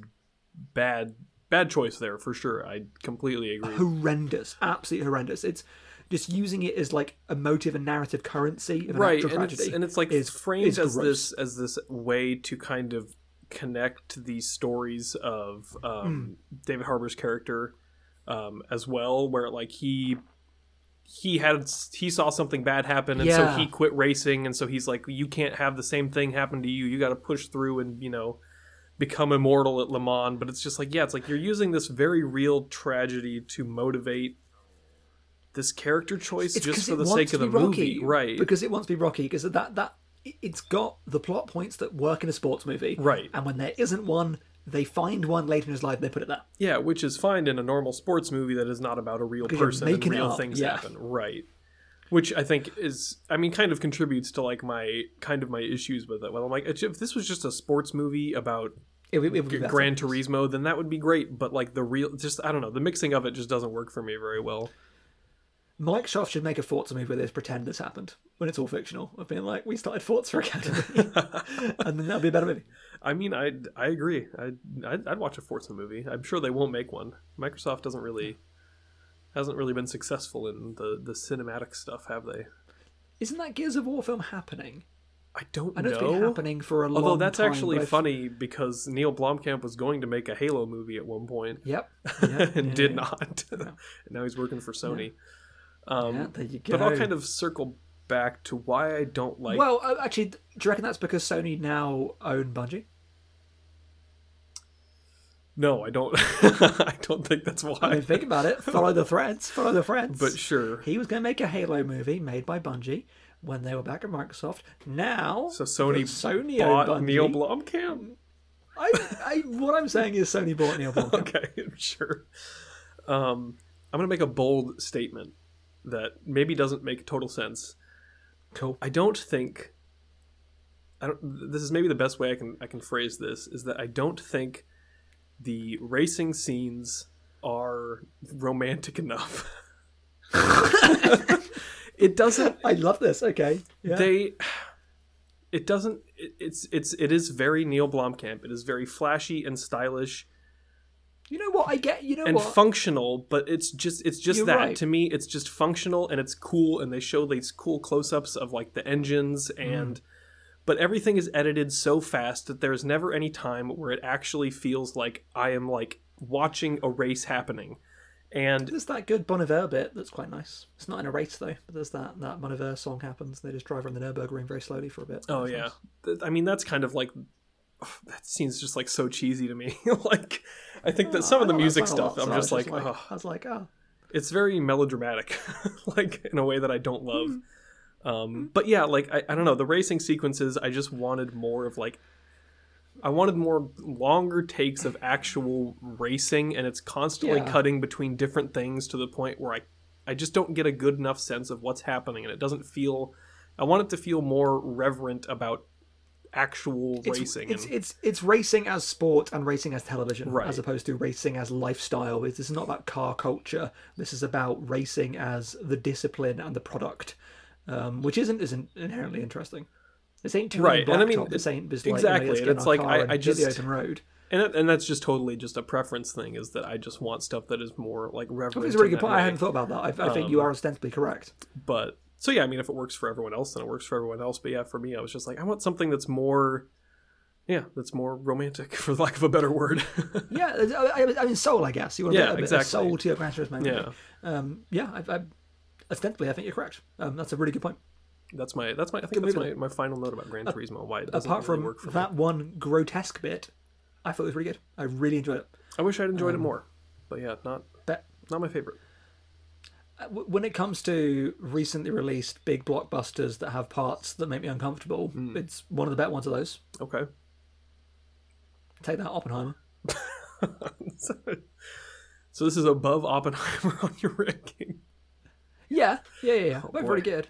bad bad choice there for sure. I completely agree. Horrendous, absolutely horrendous. It's just using it as like a motive and narrative currency of an right and it's, tragedy. and it's like is- framed is as gross. this as this way to kind of connect these stories of um, David Harbour's character um, as well, where like he he had he saw something bad happen and Yeah. so he quit racing and so he's like you can't have the same thing happen to you you got to push through and you know become immortal at Le Mans but it's just like yeah it's like you're using this very real tragedy to motivate this character choice It's just for the sake of the be movie right Because it wants to be Rocky. Because that that it's got the plot points that work in a sports movie. Right. And when there isn't one, they find one later in his life. and They put it there. Yeah, which is fine in a normal sports movie that is not about a real you're person and making it real up, things yeah. happen. Right. Which I think is, I mean, kind of contributes to like my kind of my issues with it. Well, I'm like, if this was just a sports movie about It, would- it would be better. Gran Turismo, then that would be great. But like the real, just I don't know, the mixing of it just doesn't work for me very well. Microsoft should make a Forza movie where they pretend this happened when it's all fictional. Of being like, we started Forza Academy, and then that'd be a better movie. I mean, I I agree. I I'd, I'd watch a Forza movie. I'm sure they won't make one. Microsoft doesn't really hasn't really been successful in the the cinematic stuff, have they? Isn't that Gears of War film happening? I don't I know, know. it's been happening for a long time. Although that's time, actually funny because Neill Blomkamp was going to make a Halo movie at one point Yep. Yeah, and yeah, did yeah. not. and now he's working for Sony. Um, Yeah, there you go. But I'll kind of circle back to why I don't like. well, uh, actually, do you reckon that's because Sony now own Bungie? no, I don't. I don't think that's why. I mean, think about it. Follow the threads. Follow the threads. but sure. he was going to make a Halo movie made by Bungie when they were back at Microsoft. Now, So Sony, Sony bought Bungie. Neill Blomkamp. I, I, what I'm saying is Sony bought Neill Blomkamp. Okay, sure. Um, I'm gonna make a bold statement that maybe doesn't make total sense. Cool. I don't think I don't this is maybe the best way I can I can phrase this is that I don't think the racing scenes are romantic enough. it doesn't I love this. Okay. Yeah. they it doesn't it, it's it's it is very Neill Blomkamp. It is very flashy and stylish you know what? I get. You know and what? functional, but it's just it's just You're that right. to me. It's just functional and it's cool, and they show these cool close-ups of like the engines Mm. and. But everything is edited so fast that there's never any time where it actually feels like I am like watching a race happening, and There's that good Bon Iver bit that's quite nice. It's not in a race though, but there's that that Bon Iver song happens. And They just drive around the Nurburgring very slowly for a bit. oh yeah, nice. I mean that's kind of like that seems just like so cheesy to me. like I think that some of the music a lot, stuff, I'm so just was like, oh, I was like, oh, it's very melodramatic like in a way that i don't love. Hmm. um but yeah like I, I don't know. The racing sequences i just wanted more of like i wanted more longer takes of actual racing and it's constantly Yeah. cutting between different things to the point where i i just don't get a good enough sense of what's happening and it doesn't feel i want it to feel more reverent about actual it's, racing It's, and, it's it's racing as sport and racing as television, Right. as opposed to racing as lifestyle. This is not about car culture. This is about racing as the discipline and the product, um, which isn't isn't inherently interesting. This ain't too Right, and I mean, This ain't just exactly, Like, you know, and let's it's like, I- I hit the just- open road. and, and that's just totally just a preference thing is that i just want stuff that is more like I reverent think it's a really good point. I hadn't thought about that. I, I think you are ostensibly correct. but so yeah i mean if it works for everyone else then it works for everyone else but yeah for me i was just like i want something that's more yeah that's more romantic for lack of a better word Yeah, I, mean, soul. I guess you want a, Yeah, bit, a bit exactly. of soul to your Gran Turismo. movie. yeah Um, yeah. I, I, ostensibly, I think you're correct. Um, that's a really good point. that's my that's my i think Good that's my, my final note about gran turismo why it doesn't Apart really from work for that me one grotesque bit, I thought it was really good. I really enjoyed it. i wish i'd enjoyed Um, it more but yeah not that Not my favorite. When it comes to recently released big blockbusters that have parts that make me uncomfortable, hmm. it's one of the better ones of those. Okay. Take that, Oppenheimer. so this is above Oppenheimer on your ranking. Yeah, yeah, yeah, yeah. Both boy. pretty good.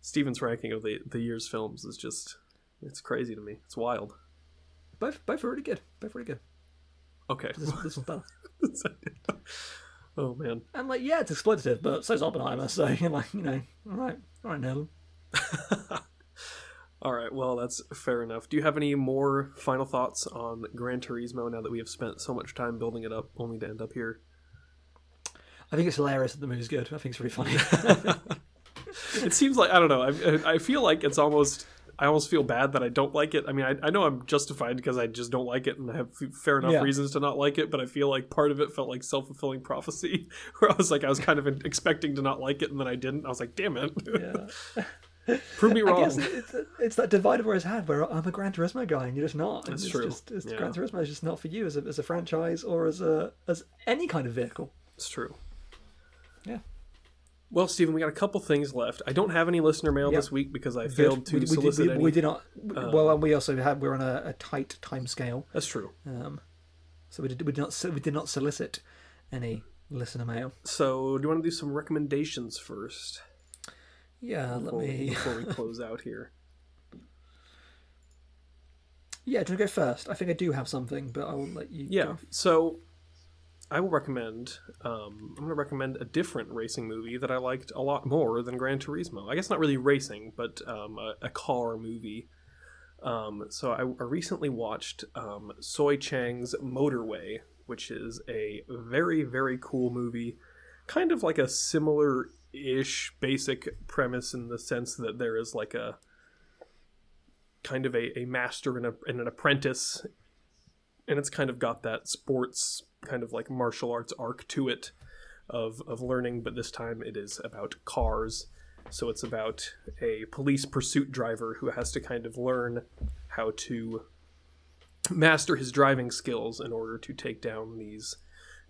Stephen's ranking of the the year's films is just it's crazy to me. It's wild. Both, both are really good. Both really good. Okay. This, this one's better. Oh man. And like, yeah, it's exploitative, but so's Oppenheimer. So you're like, you know, all right, all right, Nolan. All right. Well, that's fair enough. Do you have any more final thoughts on Gran Turismo now that we have spent so much time building it up, only to end up here? I think it's hilarious that the movie's good. I think it's really funny. It seems like I don't know. I, I feel like it's almost. I almost feel bad that I don't like it. I mean, I, I know I'm justified because I just don't like it, and I have fair enough Yeah. reasons to not like it. But I feel like part of it felt like self fulfilling prophecy, where I was like, I was kind of expecting to not like it, and then I didn't. I was like, damn it, yeah. prove me wrong. it's, it's that divide his head where I'm a Gran Turismo guy and you're just not. That's it's true. Just, it's, Yeah. Gran Turismo is just not for you as a, as a franchise or as a as any kind of vehicle. It's true. Yeah. Well, Stephen, we got a couple things left. I don't have any listener mail Yeah. this week because I failed to we, we, did, solicit we, any. we did not. well, and we also had we're on a, a tight time scale, That's true. um, so we did we did not we did not solicit any listener mail. So, do you want to do some recommendations first Yeah, let before, me. before we close out here? Yeah, do you want to go first? I think I do have something, but I will let you. Yeah. go. So, I will recommend. Um, I'm going to recommend a different racing movie that I liked a lot more than Gran Turismo. I guess not really racing, but um, a, a car movie. Um, so I, I recently watched um, Soi Cheang's Motorway, which is a very very cool movie, kind of like a similar ish basic premise in the sense that there is like a kind of a, a master and, a, and an apprentice and it's kind of got that sports kind of like martial arts arc to it of of learning but this time it is about cars. So it's about a police pursuit driver who has to kind of learn how to master his driving skills in order to take down these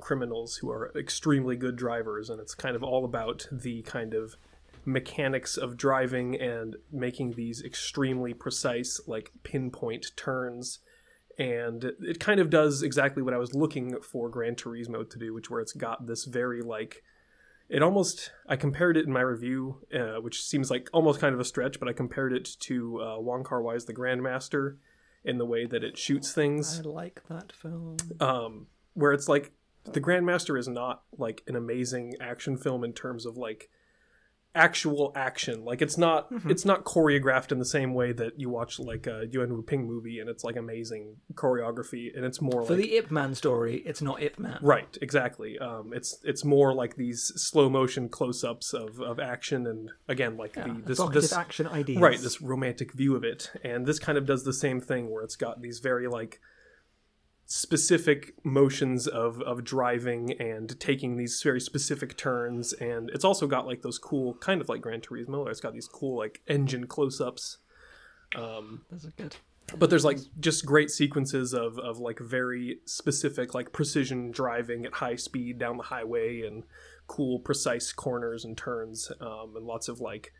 criminals who are extremely good drivers. And it's kind of all about the kind of mechanics of driving and making these extremely precise like pinpoint turns and it kind of does exactly what I was looking for Gran Turismo to do, which where it's got this very like it almost I compared it in my review, uh, which seems like almost kind of a stretch, but I compared it to uh, Wong Kar Wai's The Grandmaster in the way that it shoots things I like that film. um, where it's like the Grandmaster is not like an amazing action film in terms of like actual action. Like it's not it's not choreographed in the same way that you watch like a Yuen Woo-ping movie and it's like amazing choreography and it's more For like the Ip Man story, it's not Ip Man. right exactly. Um, it's it's more like these slow motion close ups of, of action and again like the this this action ideas. right this romantic view of it and this kind of does the same thing where it's got these very like specific motions of of driving and taking these very specific turns and it's also got like those cool kind of like Gran Turismo where it's got these cool like engine close-ups um Those are good. but there's like just great sequences of of like very specific like precision driving at high speed down the highway and cool precise corners and turns um, and lots of like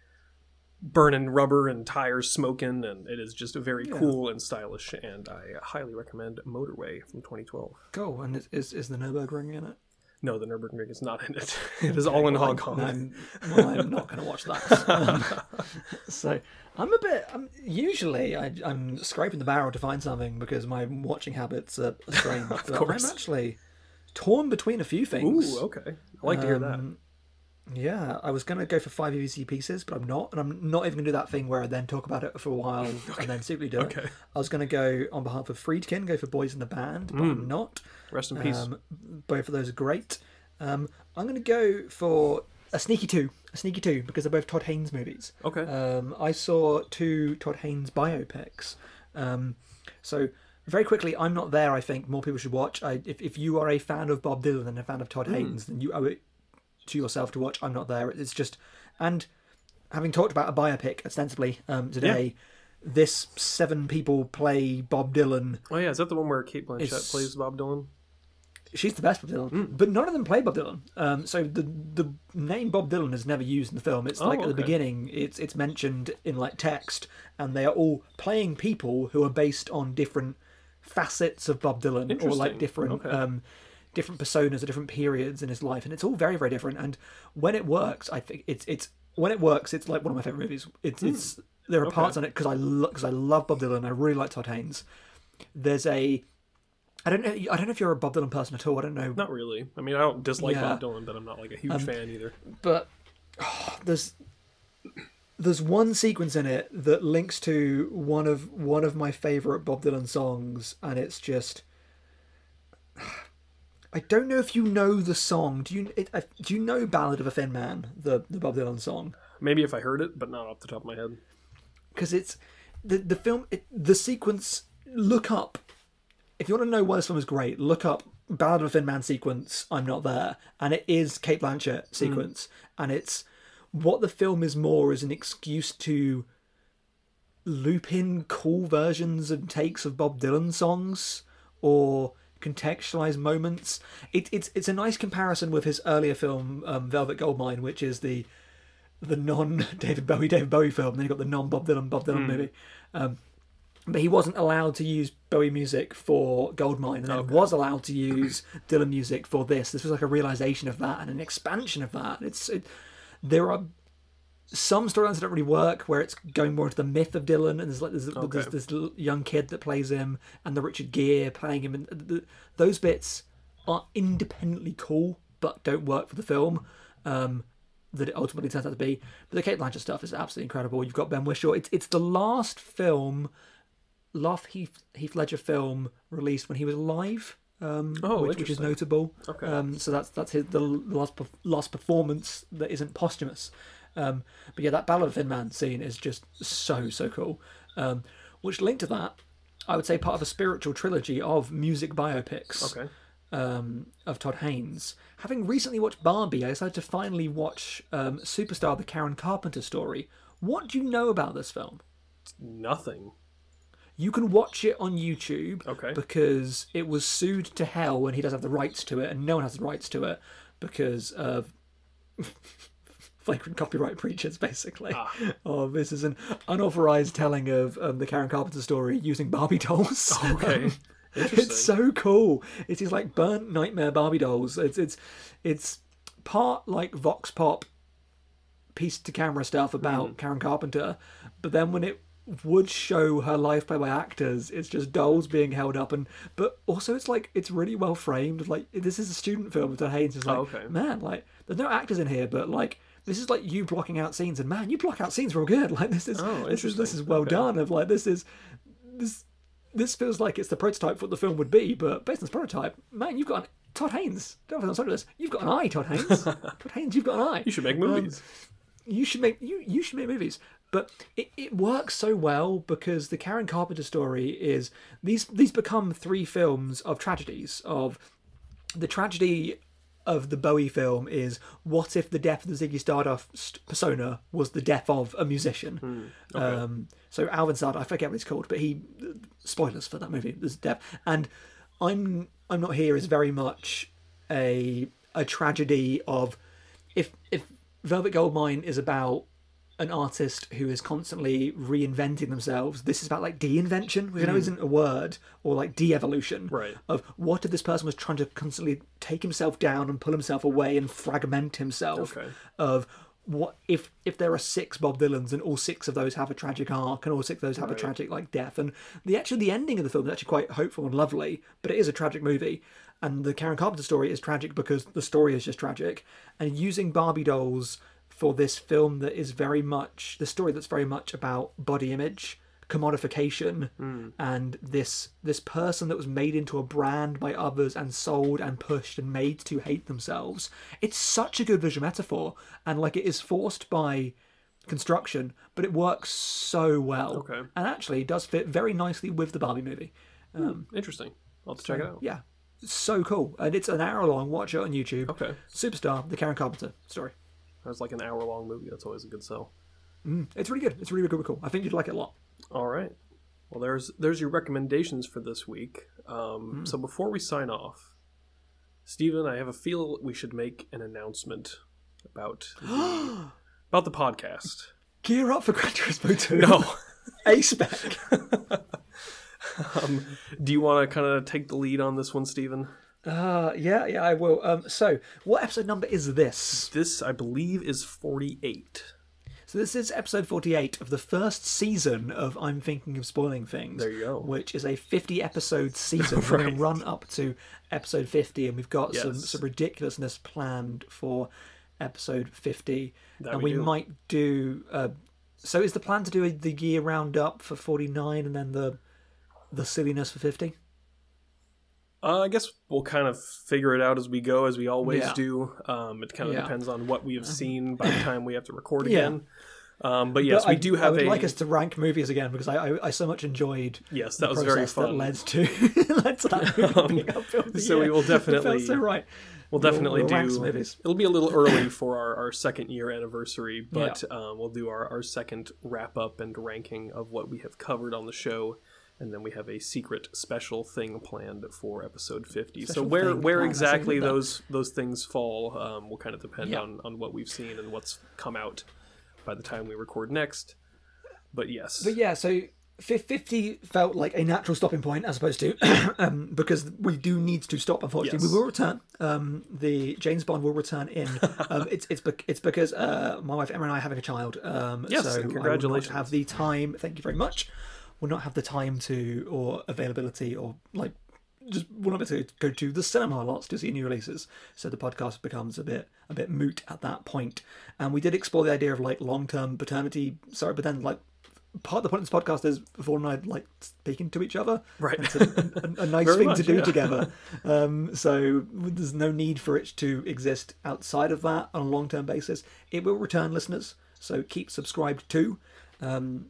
burning rubber and tires smoking and it is just a very cool and stylish and i highly recommend motorway from 2012 Cool. And is, is, the Nurburgring in it? no the nürburgring is not in it it is all in hong kong I'm, well, I'm not going to watch that. Um, so I'm a bit. I'm, usually, I, I'm scraping the barrel to find something because my watching habits are strange. but course. I'm actually torn between a few things. ooh okay i like to hear that Um, Yeah, I was gonna go for five Easy pieces, but I'm not, and I'm not even gonna do that thing where I then talk about it for a while and then secretly do Okay. it. I was gonna go on behalf of Friedkin, go for Boys in the Band, but I'm not. rest in peace Um, both of those are great. Um, I'm gonna go for a sneaky two, a sneaky two, because they're both Todd Haynes movies. okay Um, I saw two Todd Haynes biopics. Um, so very quickly, I'm not there. I think more people should watch. I, if if you are a fan of Bob Dylan and a fan of Todd Haynes, then you owe it to yourself to watch. I'm not there. It's just and having talked about a biopic ostensibly um, today. This seven people play Bob Dylan. oh yeah is that the one where cate blanchett It's- plays bob dylan She's the best Bob Dylan, Hmm. but none of them play Bob Dylan. Um, so the the name Bob Dylan is never used in the film. It's like at the Oh, beginning, it's it's mentioned in like text, and they are all playing people who are based on different facets of Bob Dylan, or like different Okay. um, different personas at different periods in his life, and it's all very very different. And when it works, I think it's it's when it works, it's like one of my favorite movies. It's it's there are parts on it because I because I love Bob Dylan. I really like Todd Haynes. There's a I don't know. I don't know if you're a Bob Dylan person at all. I don't know, Not really. I mean, I don't dislike Yeah. Um, Bob Dylan, but I'm not like a huge fan either. but there's there's one sequence in it that links to one of one of my favorite Bob Dylan songs, and it's just. I don't know if you know the song. Do you it, uh, do you know "Ballad of a Thin Man"? The the Bob Dylan song. Maybe if I heard it, but not off the top of my head. because it's the the film it, the sequence look up if you want to know why this film is great look up ballad of a thin man sequence i'm not there and it is cate blanchett sequence and it's what the film is more is an excuse to loop in cool versions and takes of bob dylan songs or contextualize moments it, it's it's a nice comparison with his earlier film um, velvet goldmine which is the the non David Bowie David Bowie film. Then you got the non Bob Dylan Bob Dylan movie. Um, but he wasn't allowed to use Bowie music for Goldmine, and then was allowed to use Dylan music for this. This was like a realization of that and an expansion of that. It's it, there are some storylines don't really work where it's going more into the myth of Dylan, and there's like there's, there's this young kid that plays him, and the Richard Gere playing him, and the, those bits are independently cool but don't work for the film. Um, that it ultimately turns out to be. But the Cate Blanchett stuff is absolutely incredible. You've got Ben Whishaw. It's it's the last film, last Heath Heath Ledger film released when he was alive. Um, Oh, which, which is notable. Okay. Um, so that's that's his the last last performance that isn't posthumous. Um, but yeah, that Ballad of Thin Man scene is just so so cool. Um, which linked to that, I would say part of a spiritual trilogy of music biopics Okay. um, of Todd Haynes. Having recently watched Barbie, I decided to finally watch um, Superstar: The Karen Carpenter Story. What do you know about this film? Nothing. You can watch it on YouTube Okay. because it was sued to hell when he doesn't have the rights to it, and no one has the rights to it because of flagrant copyright breaches, basically. Ah. Oh, this is an unauthorized telling of um, the Karen Carpenter story using Barbie dolls. Okay. Interesting. it's so cool. It is like burnt nightmare Barbie dolls. It's it's it's part like vox pop piece to camera stuff about Karen Carpenter, but then when it would show her life by actors, it's just dolls being held up and but also it's like it's really well framed. Like this is a student film with Haynes is like Oh, okay. man, like there's no actors in here, but like this is like you blocking out scenes and man, you block out scenes real good. Like this is Oh, this is this is well Okay. done. Of like this is this this feels like it's the prototype for what the film would be, but based on this prototype, man, you've got an, Todd Haynes. Don't know if I'm this. You've got an eye, Todd Haynes. Todd Haynes, you've got an eye. You should make um, movies. You should make you you should make movies. But it, it works so well because the Karen Carpenter story is these these become three films of tragedies of the tragedy of the Bowie film is what if the death of the Ziggy Stardust persona was the death of a musician? um, so Alvin Stardust, I forget what he's called, but he spoilers for that movie. There's death, and I'm I'm not here is very much a a tragedy of if if Velvet Goldmine is about an artist who is constantly reinventing themselves. This is about like de-invention, which I know hmm. isn't a word, or like de-evolution. Right. Of what if this person was trying to constantly take himself down and pull himself away and fragment himself? Okay. Of what if if there are six Bob Dylans and all six of those have a tragic arc and all six of those have a tragic like death and the actually the ending of the film is actually quite hopeful and lovely, but it is a tragic movie. And the Karen Carpenter story is tragic because the story is just tragic. And using Barbie dolls for this film that is very much the story that's very much about body image commodification hmm. and this this person that was made into a brand by others and sold and pushed and made to hate themselves. It's such a good visual metaphor and like it is forced by construction but it works so well. Okay. and actually it does fit very nicely with the barbie movie. Hmm, um, interesting. I'll have to check it out. yeah. So cool. And it's an hour long. Watch it on youtube. Okay. superstar the karen carpenter. Story That's like an hour long movie. That's always a good sell. it's really good it's really, really cool i think you'd like it a lot All right. Well, there's there's your recommendations for this week. Um, Hmm. So before we sign off, Stephen, I have a feel we should make an announcement about the, about the podcast. Gear up for Gran Turismo 2. No. A spec. um, do you want to kind of take the lead on this one, Stephen? Uh, yeah, yeah, I will. Um, so, what episode number is this? This, I believe, is 48. So this is episode 48 of the first season of I'm Thinking of Spoiling Things. There you go. Which is a 50 episode season. We're going to run up to episode 50, and we've got some, Yes. some ridiculousness planned for episode 50. That and we we, might do. Uh, so is the plan to do a, the year round up for 49 and then the the silliness for 50? Uh, I guess we'll kind of figure it out as we go, as we always Yeah. do. Um, it kind of Yeah. depends on what we have seen by the time we have to record Yeah. again. Um, but yes, But we I, do I have would a like us to rank movies again because I, I, I so much enjoyed yes. That was very fun. Um, that led to led to that movie being our film so we will definitely- so right. We'll definitely we'll some do. movies. It'll be a little early for our, our second year anniversary, but um, we'll do our, our second wrap up and ranking of what we have covered on the show, and then we have a secret special thing planned for episode fifty. so where where planned, I see what exactly those those things fall um, will kind of depend Yeah. on on what we've seen and what's come out by the time we record next. But yes, But yeah, so 50 felt like a natural stopping point as opposed to um, because we do need to stop. Unfortunately, Yes. we will return. Um, the James Bond will return in. Um, it's it's bec- it's because uh, my wife Emma and I are having a child. Um, Yes, so I congratulations. not have the time. Thank you very much. Will not have the time to or availability or like just will not be able to go to the cinema lots to see new releases. So the podcast becomes a bit a bit moot at that point. And we did explore the idea of like long term paternity. Sorry, but then like part of the point of this podcast is Vaughn and I like speaking to each other. Right. It's a, a, a nice thing much, to do yeah. together. Um, so there's no need for it to exist outside of that on a long term basis. It will return listeners, so keep subscribed to. Um,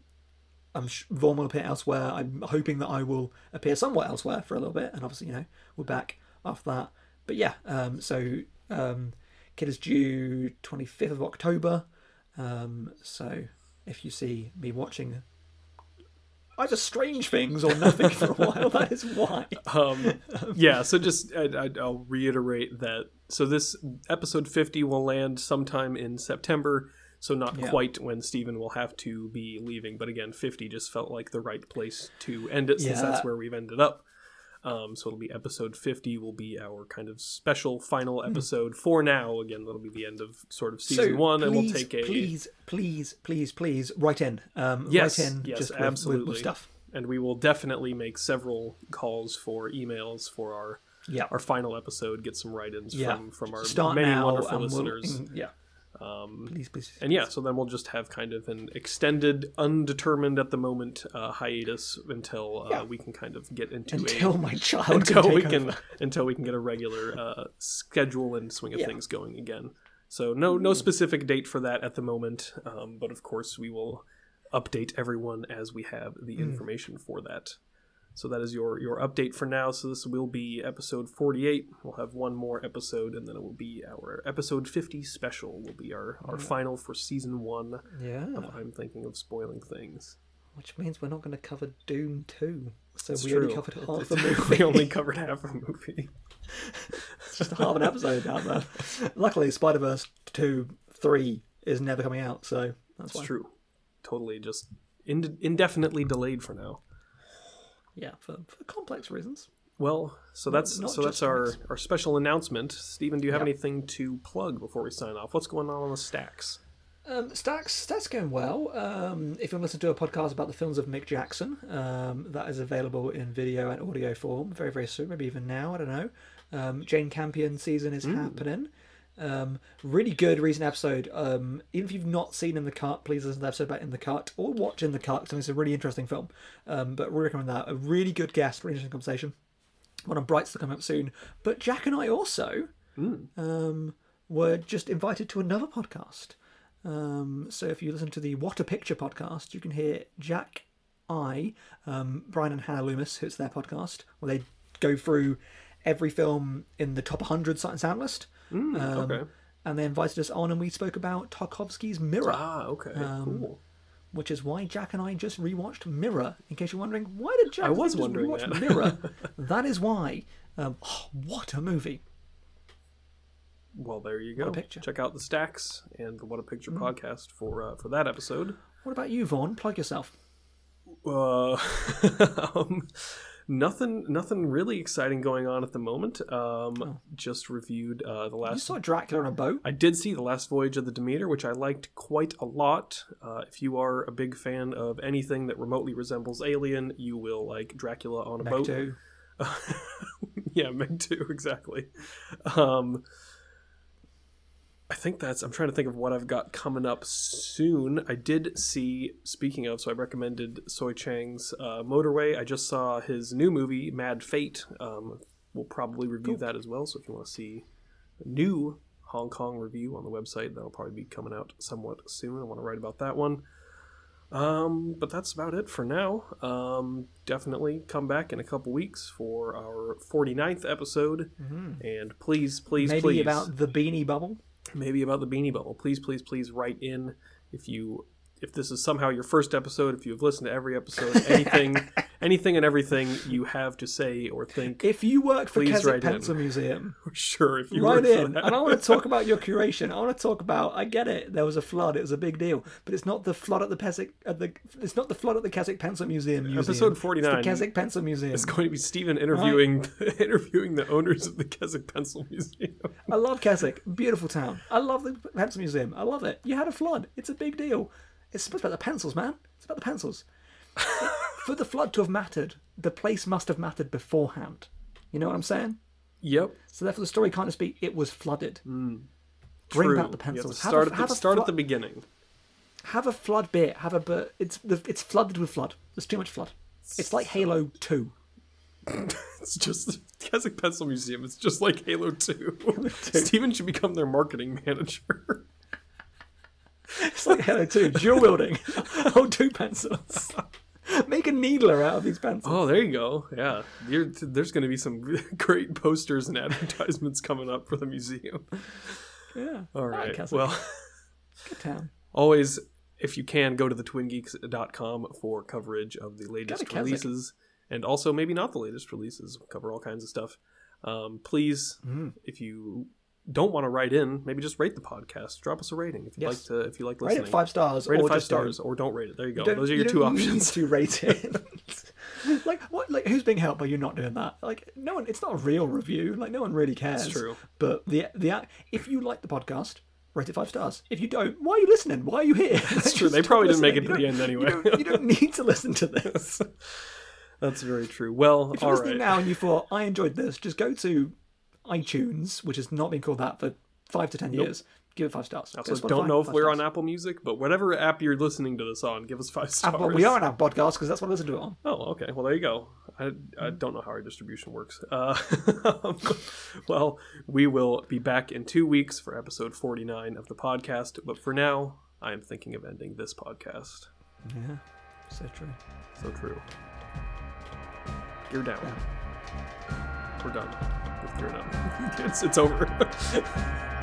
I'm sh- Vaughn will appear elsewhere. I'm hoping that I will appear somewhat elsewhere for a little bit, and obviously, you know, we're back after that. But yeah, um, so um, Kid is due 25th of October. Um, so if you see me watching either Strange Things or nothing for a while, that is why. um, yeah so just I, I, i'll reiterate that so this episode 50 will land sometime in september so not Yeah. quite when Stephen will have to be leaving but again 50 just felt like the right place to end it since Yeah. that's where we've ended up um, so it'll be episode 50 will be our kind of special final episode for now again that'll be the end of sort of season one and we'll take a please, please, please, please write in. Um, Yes, write in yes, just with, with- absolutely. with stuff. and we will definitely make several calls for emails for our Yeah, our final episode get some write-ins yeah. from from our Start many wonderful we'll- listeners mm, yeah, um, please, please. and yeah so then we'll just have kind of an extended undetermined at the moment uh, hiatus until uh, Yeah. we can kind of get into until a my child until can we take can over. until we can get a regular uh, schedule and swing of Yeah. things going again so no no specific date for that at the moment um, but of course we will update everyone as we have the Hmm. information for that so that is your your update for now. So this will be episode 48. We'll have one more episode, and then it will be our episode 50 special. Will be our our final for season one. Yeah, Of I'm thinking of spoiling things. which means we're not going to cover Dune two. So It's we true. only covered half the movie. we only covered half a movie. It's just half an episode out there. Luckily, Spider Verse two, three is never coming out, so that's true. Totally just ind- indefinitely delayed for now. Yeah, for, for complex reasons. Well, so that's not so that's our our special announcement. Stephen, do you have Yeah. anything to plug before we sign off? What's going on on the stacks? Um, Stacks, Stacks going well. Um, if you want to listen to a podcast about the films of Mick Jackson, um, that is available in video and audio form very, very soon, maybe even now, I don't know. Um, Jane Campion season is happening. Um, really good recent episode. Um, even if you've not seen In the Cut, please listen to the episode about In the Cut or watch In the Cut because it's a really interesting film. Um, but we recommend that. A really good guest, really interesting conversation. One on Brights to come up soon. But Jack and I also um, were just invited to another podcast. Um, so if you listen to the What a Picture podcast, you can hear Jack, I, um, Brian and Hannah Loomis, who's their podcast, where they go through every film in the top 100 Sight and Sound list. Um, okay. And they invited us on, and we spoke about Tarkovsky's Mirror, Ah, okay, Um, cool. which is why Jack and I just rewatched Mirror. In case you're wondering, why did Jack I was just wondering rewatch that. Mirror? that is why. Um, oh, what a movie! well, there you go. a picture. Check out the stacks and the What a Picture Mm. podcast for uh, for that episode. What about you, Vaughn? Plug yourself. Uh, um, nothing, nothing really exciting going on at the moment. Um, just reviewed uh, the last. You saw Dracula on a boat. I did see the last voyage of the Demeter, which I liked quite a lot. Uh, if you are a big fan of anything that remotely resembles Alien, you will like Dracula on a Meg boat. too. yeah, Meg too, exactly. Um, I think that's. I'm trying to think of what I've got coming up soon. I did see. Speaking of, so I recommended Soi Cheang's uh, Motorway. I just saw his new movie, Mad Fate. Um, we'll probably review that as well. So if you want to see a new Hong Kong review on the website, that'll probably be coming out somewhat soon. I want to write about that one. Um, but that's about it for now. Um, definitely come back in a couple weeks for our 49th episode. And please, please, Mm-hmm. Maybe please. about the beanie bubble. Maybe about the beanie bubble. Please, please, please write in if you if this is somehow your first episode, if you've listened to every episode, anything anything and everything you have to say or think, If you work for Keswick write in. Pencil Museum, sure if you write in. And I want to talk about your curation. I want to talk about. I get it. There was a flood. It was a big deal. But it's not the flood at the Keswick. At the. It's not the flood at the Keswick Pencil Museum. museum. Episode It's 49. Keswick Pencil Museum. It's going to be Stephen interviewing interviewing the owners of the Keswick Pencil Museum. I love Keswick. Beautiful town. I love the Pencil Museum. I love it. You had a flood. It's a big deal. It's supposed about the pencils, man. It's about the pencils. For the flood to have mattered, the place must have mattered beforehand. You know what I'm saying? Yep. So therefore, the story can't just be it was flooded. Hmm. Bring true. back the You have to pencils. Start a- at the start at the beginning. Have a flood bit. Have a but it's it's flooded with flood. There's too much flood. It's like Halo Two. It's just the Keswick Pencil Museum. It's just like Halo 2. Stephen should become their marketing manager. It's like Halo Two. Dual wielding. Hold two pencils. Make a needler out of these pencils. Oh, there you go. Yeah, You're, there's going to be some great posters and advertisements coming up for the museum. yeah. All right. like Keswick. Well, Good town. always, if you can, go to the twingeeks.com for coverage of the latest releases and also maybe not the latest releases. We cover all kinds of stuff. Um, please, Mm-hmm. if you don't want to write in, maybe just rate the podcast. Drop us a rating if you Yes. like to. If you like listening, Rate it five stars. Rate or it five just don't. stars, or don't rate it. There you go. don't- Those are you your two don't options. Need to rate it. like what? Like who's being helped by you not doing that? Like no one. It's not a real review. Like no one really cares. It's true. But the the if you like the podcast, rate it five stars. If you don't, why are you listening? Why are you here? That's true. They probably didn't make it to the end anyway. You don't, you don't need to listen to this. That's very true. Well, If you're all listening now and you thought I enjoyed this, just go to iTunes, which has not been called that for five to ten years. Give it five stars. Go don't know if we're stars. on Apple Music, but whatever app you're listening to this on, give us five stars. Ah, Well, we are on our podcast because that's what I listen to it on. Oh, okay. Well, there you go. I, I don't know how our distribution works. Uh, well, we will be back in two weeks for episode 49 of the podcast. But for now, I am thinking of ending this podcast. Yeah, so true. So true. Gear down. We're done gear down. it's, it's over.